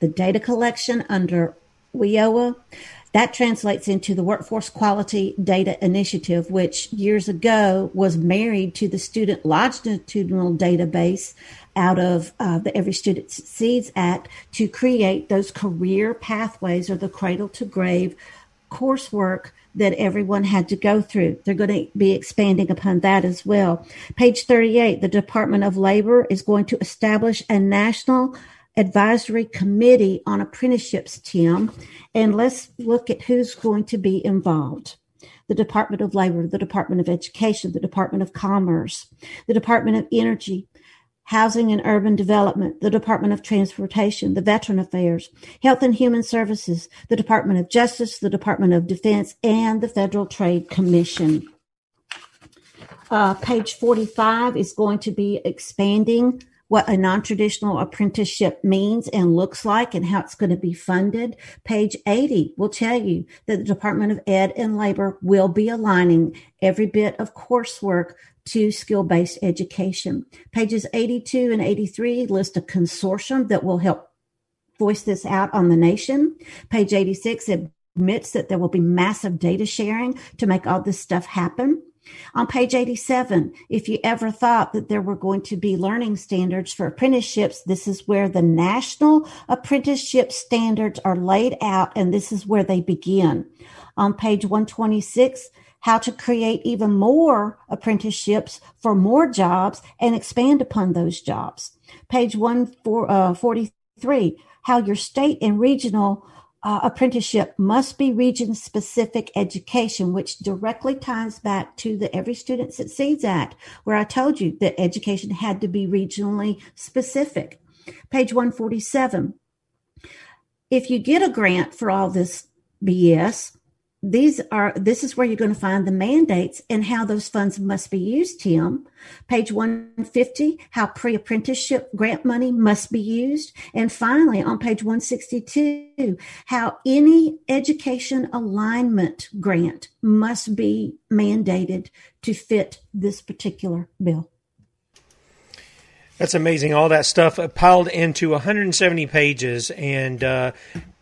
the data collection under WIOA. That translates into the Workforce Quality Data Initiative, which years ago was married to the Student Longitudinal Database out of uh, the Every Student Succeeds Act to create those career pathways or the cradle to grave coursework that everyone had to go through. They're going to be expanding upon that as well. Page 38, the Department of Labor is going to establish a national advisory committee on apprenticeships, Tim, and let's look at who's going to be involved. The Department of Labor, the Department of Education, the Department of Commerce, the Department of Energy, Housing and Urban Development, the Department of Transportation, the Veteran Affairs, Health and Human Services, the Department of Justice, the Department of Defense, and the Federal Trade Commission. Uh, page 45 is going to be expanding what a non-traditional apprenticeship means and looks like and how it's going to be funded. Page 80 will tell you that the Department of Ed and Labor will be aligning every bit of coursework to skill-based education. Pages 82 and 83 list a consortium that will help voice this out on the nation. Page 86 admits that there will be massive data sharing to make all this stuff happen. On page 87, if you ever thought that there were going to be learning standards for apprenticeships, this is where the national apprenticeship standards are laid out, and this is where they begin. On page 126, how to create even more apprenticeships for more jobs and expand upon those jobs. Page 143, uh, how your state and regional uh, apprenticeship must be region specific education, which directly ties back to the Every Student Succeeds Act, where I told you that education had to be regionally specific. Page 147. If you get a grant for all this BS, these are this is where you're going to find the mandates and how those funds must be used tim. Page 150 how pre-apprenticeship grant money must be used. And finally on page 162 how any education alignment grant must be mandated to fit this particular bill that's amazing. All that stuff piled into 170 pages. And uh,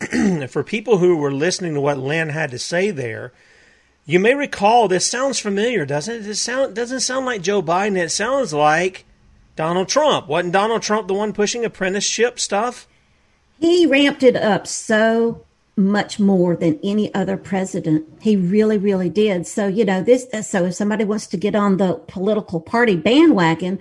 for people who were listening to what Lynne had to say there, you may recall this sounds familiar, doesn't it? It sound, doesn't sound like Joe Biden. It sounds like Donald Trump. Wasn't Donald Trump the one pushing apprenticeship stuff? He ramped it up so much more than any other president. He really, really did. So, you know, this, so if somebody wants to get on the political party bandwagon,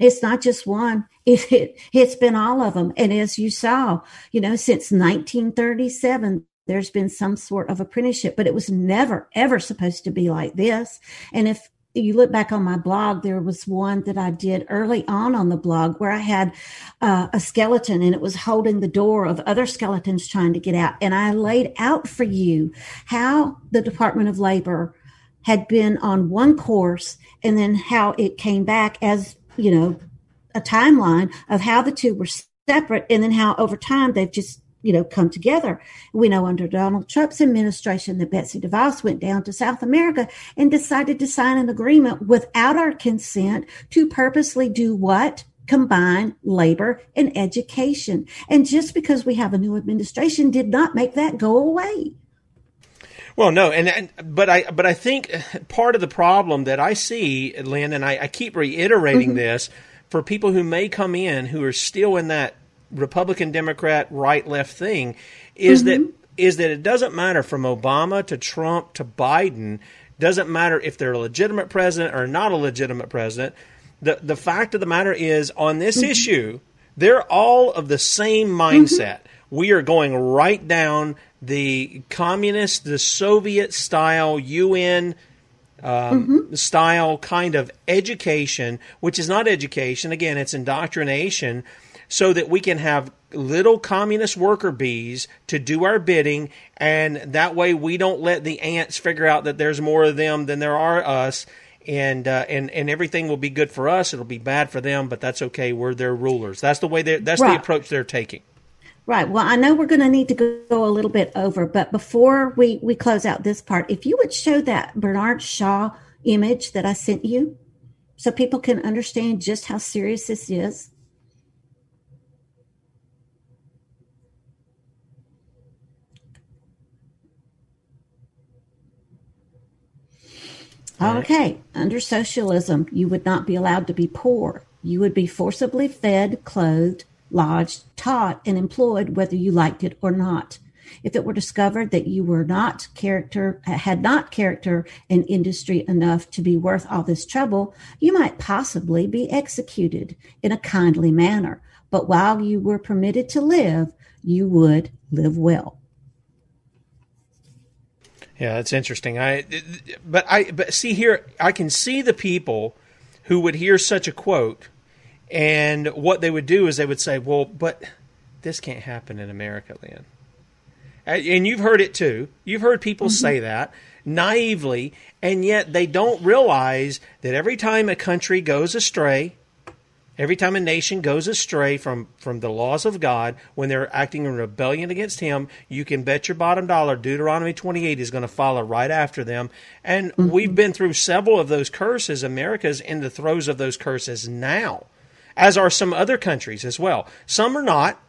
it's not just one. It, it, it's been all of them. And as you saw, you know, since 1937, there's been some sort of apprenticeship, but it was never, ever supposed to be like this. And if you look back on my blog, there was one that I did early on on the blog where I had uh, a skeleton and it was holding the door of other skeletons trying to get out. And I laid out for you how the Department of Labor had been on one course and then how it came back as you know, a timeline of how the two were separate and then how over time they've just, you know, come together. We know under Donald Trump's administration that Betsy DeVos went down to South America and decided to sign an agreement without our consent to purposely do what? combine labor and education. And just because we have a new administration did not make that go away. Well, no, and, and, but I but I think part of the problem that I see, Lynne, and I, I keep reiterating mm-hmm. this. for people who may come in who are still in that Republican Democrat right left thing is mm-hmm. that is that it doesn't matter from Obama to Trump to Biden doesn't matter if they're a legitimate president or not a legitimate president the the fact of the matter is on this mm-hmm. issue they're all of the same mindset mm-hmm. We are going right down the communist the Soviet style UN um, mm-hmm. style kind of education, which is not education. Again, it's indoctrination so that we can have little communist worker bees to do our bidding, and that way we don't let the ants figure out that there's more of them than there are us. And, uh, and and everything will be good for us. It'll be bad for them, but that's okay. We're their rulers. That's the way. That's right. the approach they're taking. Right. Well, I know we're going to need to go a little bit over, but before we, we close out this part, if you would show that Bernard Shaw image that I sent you so people can understand just how serious this is. Okay, under socialism, you would not be allowed to be poor. You would be forcibly fed, clothed, lodged, taught, and employed whether you liked it or not. If it were discovered that you were not character, had not character and industry enough to be worth all this trouble, you might possibly be executed in a kindly manner. But while you were permitted to live, you would live well. Yeah, that's interesting. I, but I, but see here, I can see the people who would hear such a quote and what they would do is they would say, well, but this can't happen in America, Lynne. And you've heard it too. You've heard people mm-hmm. say that naively, and yet they don't realize that every time a country goes astray, every time a nation goes astray from, from the laws of God, when they're acting in rebellion against Him, you can bet your bottom dollar Deuteronomy 28 is going to follow right after them. And mm-hmm. we've been through several of those curses. America's in the throes of those curses now as are some other countries as well. Some are not,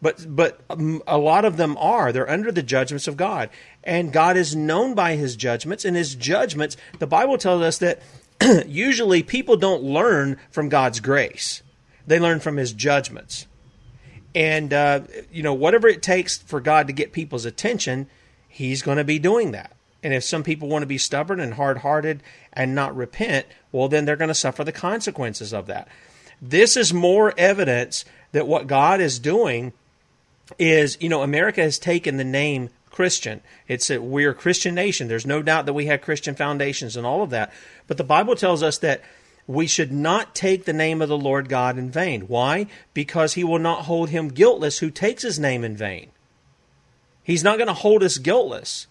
but but a lot of them are. They're under the judgments of God, and God is known by His judgments. And His judgments, the Bible tells us that usually people don't learn from God's grace; they learn from His judgments. And uh, you know, whatever it takes for God to get people's attention, He's going to be doing that. And if some people want to be stubborn and hard hearted and not repent, well, then they're going to suffer the consequences of that. This is more evidence that what God is doing is, you know, America has taken the name Christian. It's a we're a Christian nation. There's no doubt that we have Christian foundations and all of that. But the Bible tells us that we should not take the name of the Lord God in vain. Why? Because he will not hold him guiltless who takes his name in vain. He's not going to hold us guiltless.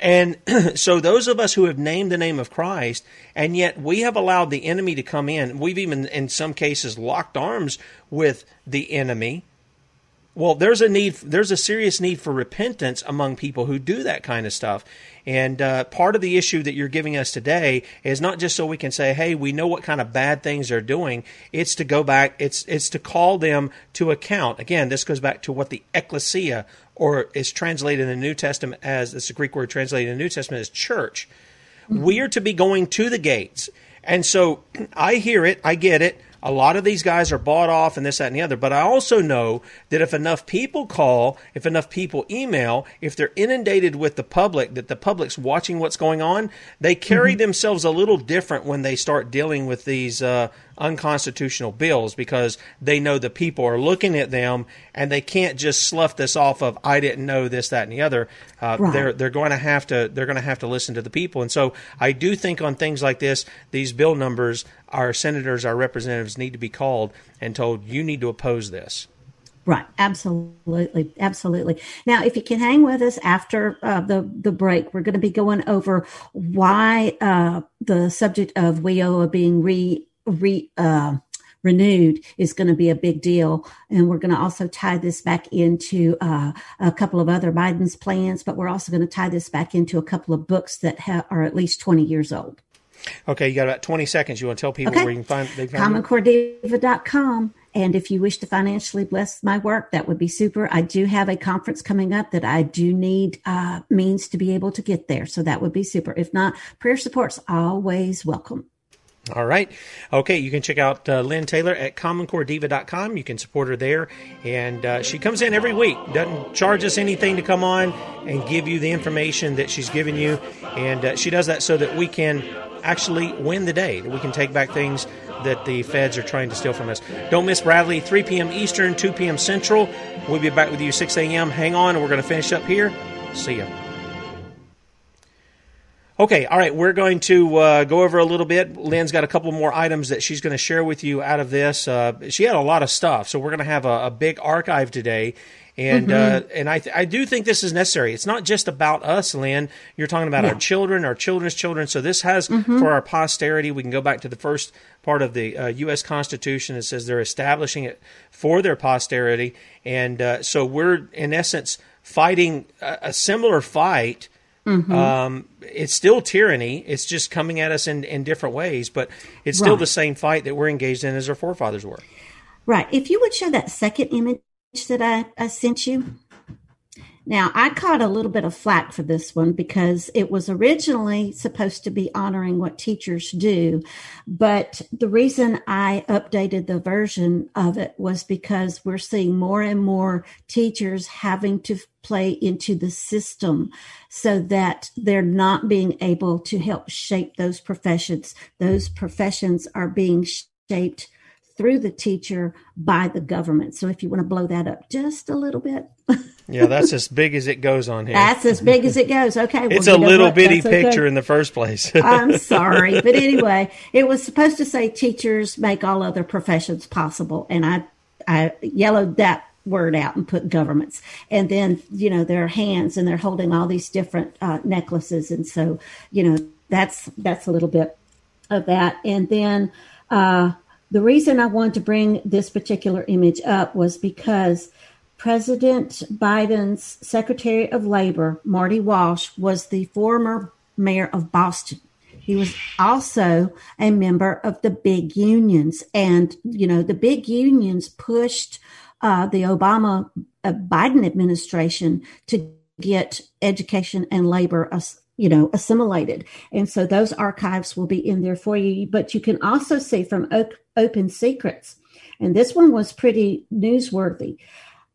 And so, those of us who have named the name of Christ, and yet we have allowed the enemy to come in, we've even, in some cases, locked arms with the enemy. Well, there's a need, there's a serious need for repentance among people who do that kind of stuff. And uh, part of the issue that you're giving us today is not just so we can say, "Hey, we know what kind of bad things they're doing." It's to go back. It's it's to call them to account. Again, this goes back to what the ecclesia or is translated in the New Testament as this Greek word translated in the New Testament as church. Mm-hmm. We are to be going to the gates. And so I hear it, I get it a lot of these guys are bought off and this, that, and the other. But I also know that if enough people call, if enough people email, if they're inundated with the public, that the public's watching what's going on, they carry mm-hmm. themselves a little different when they start dealing with these uh, unconstitutional bills because they know the people are looking at them and they can't just slough this off of I didn't know this, that, and the other. Uh, right. They're they're going to have to they're going to have to listen to the people. And so I do think on things like this, these bill numbers, our senators, our representatives need to be called and told you need to oppose this. Right, absolutely, absolutely. Now, if you can hang with us after uh, the the break, we're going to be going over why uh, the subject of WIOA being re re uh, renewed is going to be a big deal. And we're going to also tie this back into uh, a couple of other Biden's plans, but we're also going to tie this back into a couple of books that ha- are at least 20 years old. Okay, you got about 20 seconds. You want to tell people okay. where you can find they CommonCoreDiva.com. And if you wish to financially bless my work, that would be super. I do have a conference coming up that I do need uh, means to be able to get there. So that would be super. If not, prayer support's always welcome. All right. Okay, you can check out uh, Lynne Taylor at commoncorediva.com. You can support her there. And uh, she comes in every week, doesn't charge us anything to come on and give you the information that she's given you. And uh, she does that so that we can actually win the day, that we can take back things that the feds are trying to steal from us. Don't miss Bradley, 3 p.m. Eastern, 2 p.m. Central. We'll be back with you 6 a.m. Hang on, we're going to finish up here. See ya. Okay, all right, we're going to uh, go over a little bit. Lynne's got a couple more items that she's going to share with you out of this. Uh, she had a lot of stuff, so we're going to have a, a, big archive today. And mm-hmm. uh, and I th- I do think this is necessary. It's not just about us, Lynne. You're talking about yeah. our children, our children's children. So this has mm-hmm. for our posterity. We can go back to the first part of the U.S. Uh, Constitution. It says they're establishing it for their posterity, and uh, so we're in essence fighting a, a similar fight Mm-hmm. Um, it's still tyranny. It's just coming at us in, in different ways, but it's still right. the same fight that we're engaged in as our forefathers were. Right. If you would show that second image that I, I sent you. Now, I caught a little bit of flack for this one because it was originally supposed to be honoring what teachers do. But the reason I updated the version of it was because we're seeing more and more teachers having to play into the system so that they're not being able to help shape those professions. Those professions are being shaped through the teacher by the government. So if you want to blow that up just a little bit. yeah, that's as big as it goes on here. That's as big as it goes. Okay. Well, it's a little bitty picture okay. in the first place. I'm sorry. But anyway, it was supposed to say teachers make all other professions possible. And I, I yellowed that word out and put governments and then you know their hands and they're holding all these different uh, necklaces and so you know that's that's a little bit of that and then uh, the reason I wanted to bring this particular image up was because President Biden's Secretary of Labor, Marty Walsh, was the former mayor of Boston. He was also a member of the big unions. And, you know, the big unions pushed uh, the Obama uh, Biden administration to get education and labor you know, assimilated. And so those archives will be in there for you. But you can also see from Open Secrets, and this one was pretty newsworthy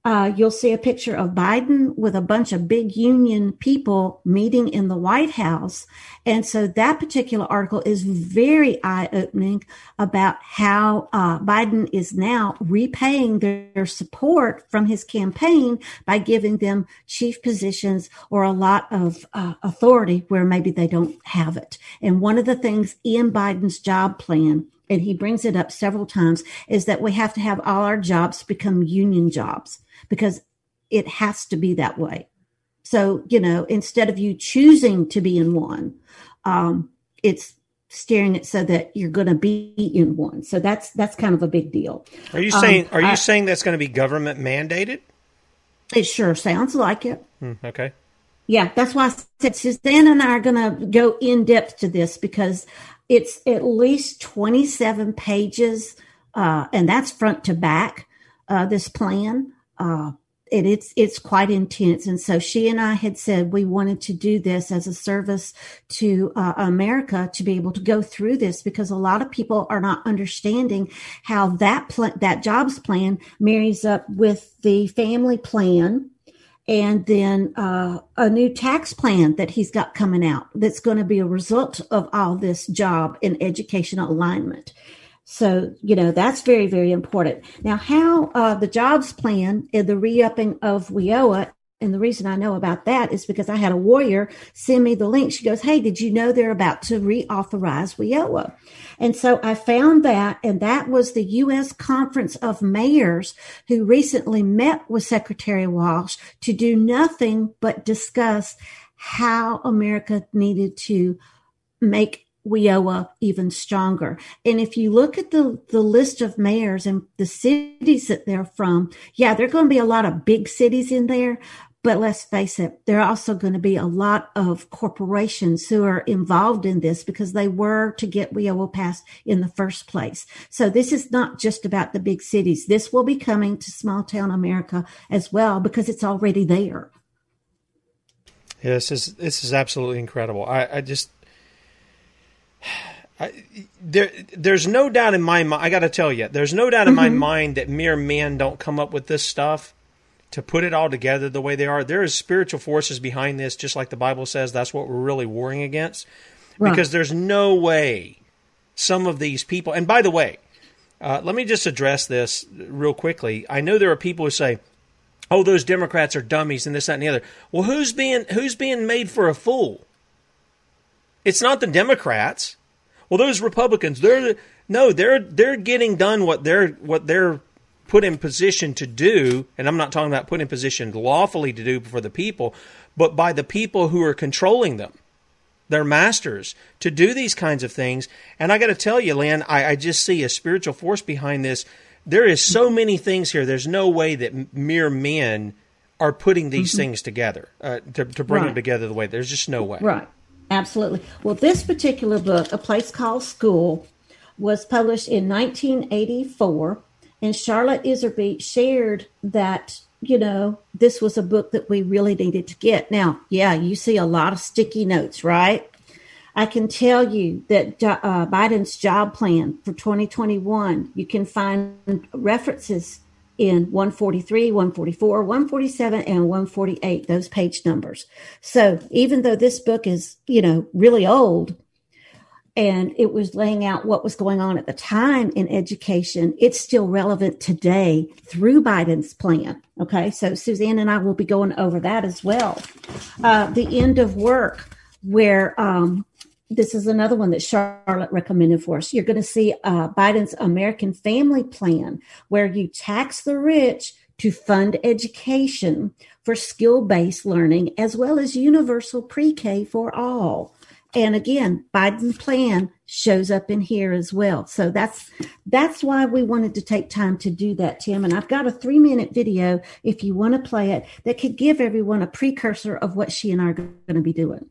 uh, you'll see a picture of Biden with a bunch of big union people meeting in the White House. And so that particular article is very eye opening about how uh, Biden is now repaying their, their support from his campaign by giving them chief positions or a lot of uh, authority where maybe they don't have it. And one of the things in Biden's job plan and he brings it up several times is that we have to have all our jobs become union jobs because it has to be that way. So, you know, instead of you choosing to be in one, um, it's steering it so that you're going to be in one. So that's that's kind of a big deal. Are you saying um, are you I, saying that's going to be government mandated? It sure sounds like it. Hmm, okay. Yeah, that's why I said Suzanne and I are going to go in depth to this because it's at least 27 pages, uh, and that's front to back, uh, this plan. Uh, and it's it's quite intense. And so she and I had said we wanted to do this as a service to uh, America to be able to go through this because a lot of people are not understanding how that pl- that jobs plan marries up with the family plan and then uh, a new tax plan that he's got coming out that's going to be a result of all this job and educational alignment. So, you know, that's very, very important. Now, how uh, the jobs plan and the re upping of WIOA and the reason I know about that is because I had a warrior send me the link. She goes, Hey, did you know they're about to reauthorize WIOA? And so I found that, and that was the U.S. Conference of Mayors who recently met with Secretary Walsh to do nothing but discuss how America needed to make WIOA even stronger. And if you look at the, the list of mayors and the cities that they're from, yeah, there are going to be a lot of big cities in there. But let's face it, there are also going to be a lot of corporations who are involved in this because they were to get WIOA passed in the first place. So this is not just about the big cities. This will be coming to small town America as well because it's already there. Yeah, this is this is absolutely incredible. I, I just there, there's no doubt in my mind. I got to tell you, there's no doubt in mm-hmm. my mind that mere men don't come up with this stuff to put it all together the way they are. There is spiritual forces behind this, just like the Bible says. That's what we're really warring against, right. because there's no way some of these people. And by the way, uh, let me just address this real quickly. I know there are people who say, "Oh, those Democrats are dummies," and this, that, and the other. Well, who's being who's being made for a fool? It's not the Democrats. Well, those Republicans, they're no, they're they're getting done what they're what they're put in position to do, and I'm not talking about put in position lawfully to do for the people, but by the people who are controlling them, their masters, to do these kinds of things. And I got to tell you, Lynne, I, I just see a spiritual force behind this. There is so many things here. There's no way that mere men are putting these mm-hmm. things together uh, to, to bring right. them together the way. There's just no way. Right. Absolutely. Well, this particular book, A Place Called School, was published in 1984. And Charlotte Iserbyt shared that, you know, this was a book that we really needed to get. Now, yeah, you see a lot of sticky notes, right? I can tell you that uh, Biden's job plan for 2021, you can find references in 143, 144, 147, and 148, those page numbers. So even though this book is, you know, really old and it was laying out what was going on at the time in education, it's still relevant today through Biden's plan. Okay. So Suzanne and I will be going over that as well. Uh, the end of work where, um, this is another one that Charlotte recommended for us. You're going to see uh, Biden's American Family Plan, where you tax the rich to fund education for skill based learning, as well as universal pre K for all. And again, Biden's plan shows up in here as well. So that's that's why we wanted to take time to do that, Tim. And I've got a three minute video if you want to play it that could give everyone a precursor of what she and I are going to be doing.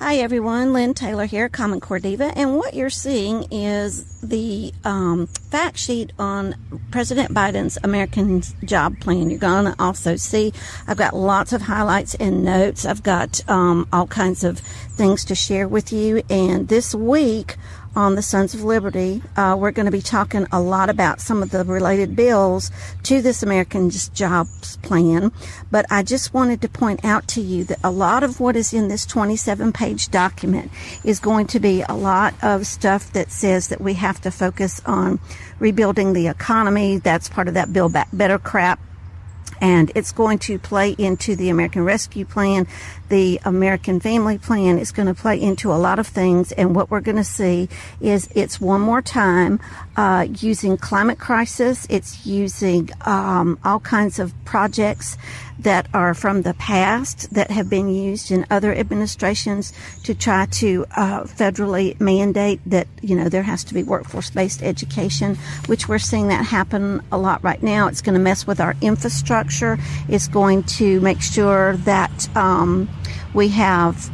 Hi everyone, Lynne Taylor here, Common Core Diva, and what you're seeing is the um, fact sheet on President Biden's American Job Plan. You're going to also see I've got lots of highlights and notes. I've got um, all kinds of things to share with you, and this week on the Sons of Liberty. Uh, we're going to be talking a lot about some of the related bills to this American Jobs Plan. But I just wanted to point out to you that a lot of what is in this 27 page document is going to be a lot of stuff that says that we have to focus on rebuilding the economy. That's part of that Build Back Better crap and it's going to play into the American Rescue Plan, the American Family Plan. is going to play into a lot of things, and what we're going to see is it's one more time uh, using climate crisis. It's using um, all kinds of projects that are from the past that have been used in other administrations to try to uh, federally mandate that you know there has to be workforce based education, which we're seeing that happen a lot right now. It's going to mess with our infrastructure. It's going to make sure that um, we have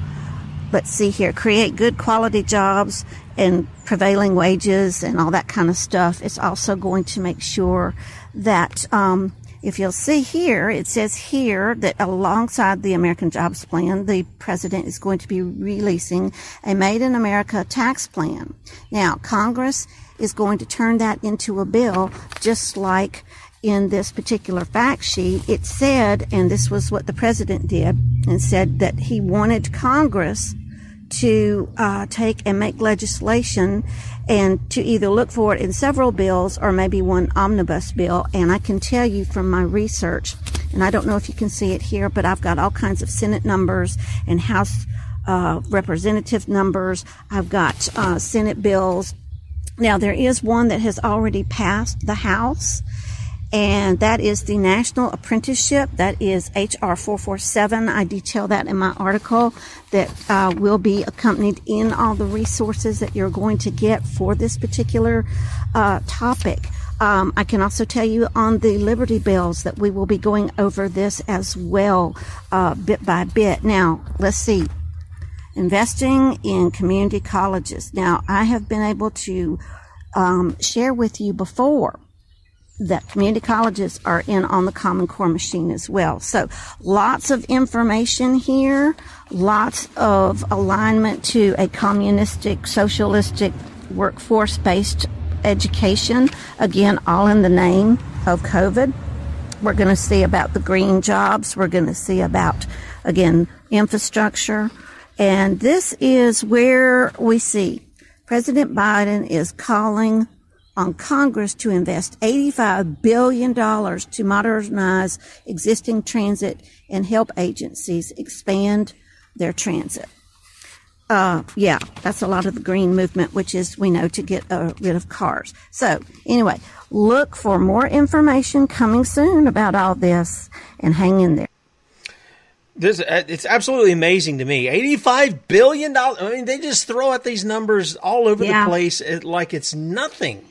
let's see here, create good quality jobs and prevailing wages and all that kind of stuff. It's also going to make sure that um, if you'll see here, it says here that alongside the American Jobs Plan, the president is going to be releasing a Made in America tax plan. Now, Congress is going to turn that into a bill just like in this particular fact sheet, it said, and this was what the president did, and said that he wanted Congress to uh, take and make legislation and to either look for it in several bills or maybe one omnibus bill. And I can tell you from my research, and I don't know if you can see it here, but I've got all kinds of Senate numbers and House uh, representative numbers. I've got uh, Senate bills. Now, there is one that has already passed the House and that is the National Apprenticeship. That is HR 447. I detail that in my article that uh, will be accompanied in all the resources that you're going to get for this particular uh, topic. Um, I can also tell you on the Liberty Bills that we will be going over this as well, uh, bit by bit. Now, let's see. Investing in community colleges. Now, I have been able to um, share with you before that community colleges are in on the Common Core machine as well. So lots of information here, lots of alignment to a communistic, socialistic, workforce based education. Again, all in the name of COVID. We're going to see about the green jobs. We're going to see about, again, infrastructure. And this is where we see President Biden is calling on Congress to invest $85 billion to modernize existing transit and help agencies expand their transit. Uh, yeah, that's a lot of the green movement, which is, we know, to get uh, rid of cars. So, anyway, look for more information coming soon about all this and hang in there. This uh, it's absolutely amazing to me. Eighty-five billion dollars. I mean, they just throw out these numbers all over yeah. the place like it's nothing.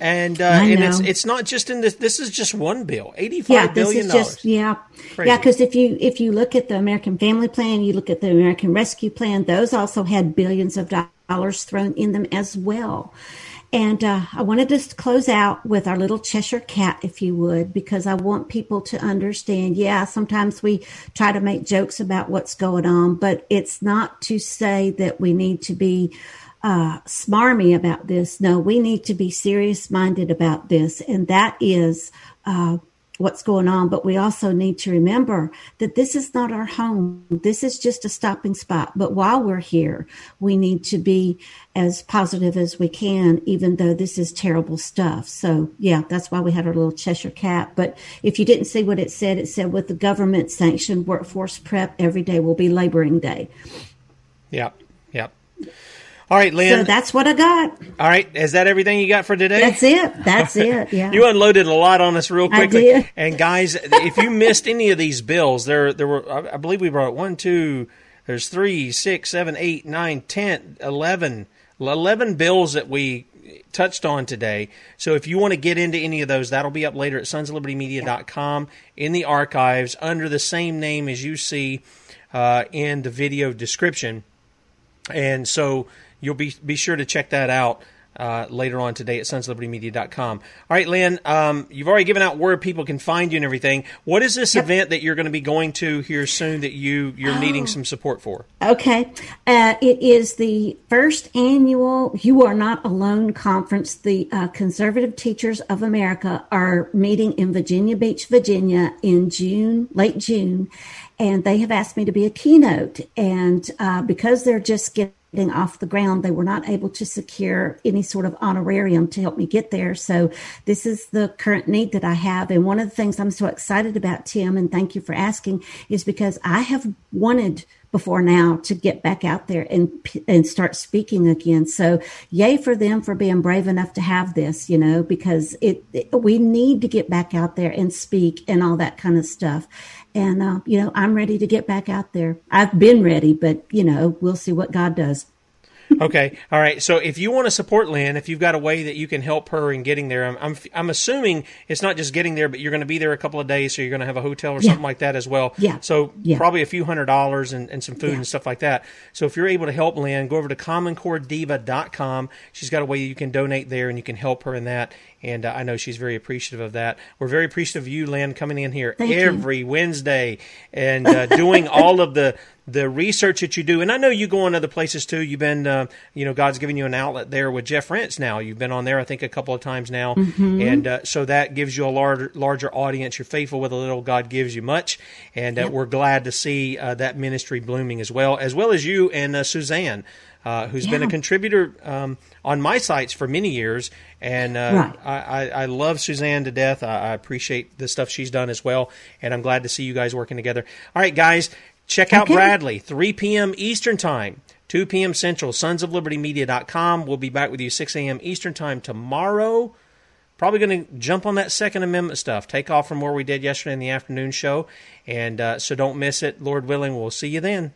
And uh, and it's it's not just in this. This is just one bill. Eighty-five yeah, billion dollars. Yeah, Crazy. yeah. Because if you if you look at the American Family Plan, you look at the American Rescue Plan. Those also had billions of dollars thrown in them as well. And uh, I wanted to close out with our little Cheshire cat, if you would, because I want people to understand. Yeah, sometimes we try to make jokes about what's going on, but it's not to say that we need to be uh, smarmy about this. No, we need to be serious minded about this. And that is uh, what's going on. But we also need to remember that this is not our home. This is just a stopping spot. But while we're here, we need to be as positive as we can, even though this is terrible stuff. So yeah, that's why we had our little Cheshire cat. But if you didn't see what it said, it said with the government sanctioned workforce prep, every day will be laboring day. Yep. All right, Lynne. So that's what I got. All right, is that everything you got for today? That's it. That's it. Yeah. you unloaded a lot on us real quickly. I did. And guys, if you missed any of these bills, there there were I believe we brought one, two, there's three, six, seven, eight, nine, ten, eleven, eleven bills that we touched on today. So if you want to get into any of those, that'll be up later at sonsoflibertymedia.com in the archives under the same name as you see uh, in the video description. And so you'll be be sure to check that out uh, later on today at sonslibertymedia.com. All right, Lynne, um, you've already given out where people can find you and everything. What is this yep. event that you're going to be going to here soon that you you're oh. needing some support for? Okay, uh, it is the first annual "You Are Not Alone" conference. The uh, Conservative Teachers of America are meeting in Virginia Beach, Virginia, in June, late June, and they have asked me to be a keynote. And uh, because they're just getting getting off the ground, they were not able to secure any sort of honorarium to help me get there. So this is the current need that I have. And one of the things I'm so excited about, Tim, and thank you for asking, is because I have wanted before now to get back out there and and start speaking again. So yay for them for being brave enough to have this, you know, because it, it we need to get back out there and speak and all that kind of stuff. And, uh, you know, I'm ready to get back out there. I've been ready, but, you know, we'll see what God does. okay. All right. So if you want to support Lynne, if you've got a way that you can help her in getting there, I'm, I'm, I'm assuming it's not just getting there, but you're going to be there a couple of days. So you're going to have a hotel or yeah. something like that as well. Yeah. So yeah. probably a few hundred dollars and, and some food yeah. and stuff like that. So if you're able to help Lynne, go over to commoncorediva.com. She's got a way you can donate there and you can help her in that and uh, I know she's very appreciative of that. We're very appreciative of you, Lynne, coming in here Thank every you. Wednesday and uh, doing all of the the research that you do. And I know you go on other places too. You've been, uh, you know, God's given you an outlet there with Jeff Rense. Now you've been on there, I think, a couple of times now, mm-hmm. and uh, so that gives you a larger larger audience. You're faithful with a little, God gives you much, and uh, yep. we're glad to see uh, that ministry blooming as well, as well as you and Suzanne. Uh, who's yeah. been a contributor um, on my sites for many years. And uh, right. I, I, love Suzanne to death. I, I, appreciate the stuff she's done as well. And I'm glad to see you guys working together. All right, guys, check out okay. Bradley, 3 p.m. Eastern Time. 2 p.m. Central, sonsoflibertymedia.com. We'll be back with you 6 a.m. Eastern Time tomorrow. Probably going to jump on that Second Amendment stuff, take off from where we did yesterday in the afternoon show. And uh, so don't miss it. Lord willing, we'll see you then.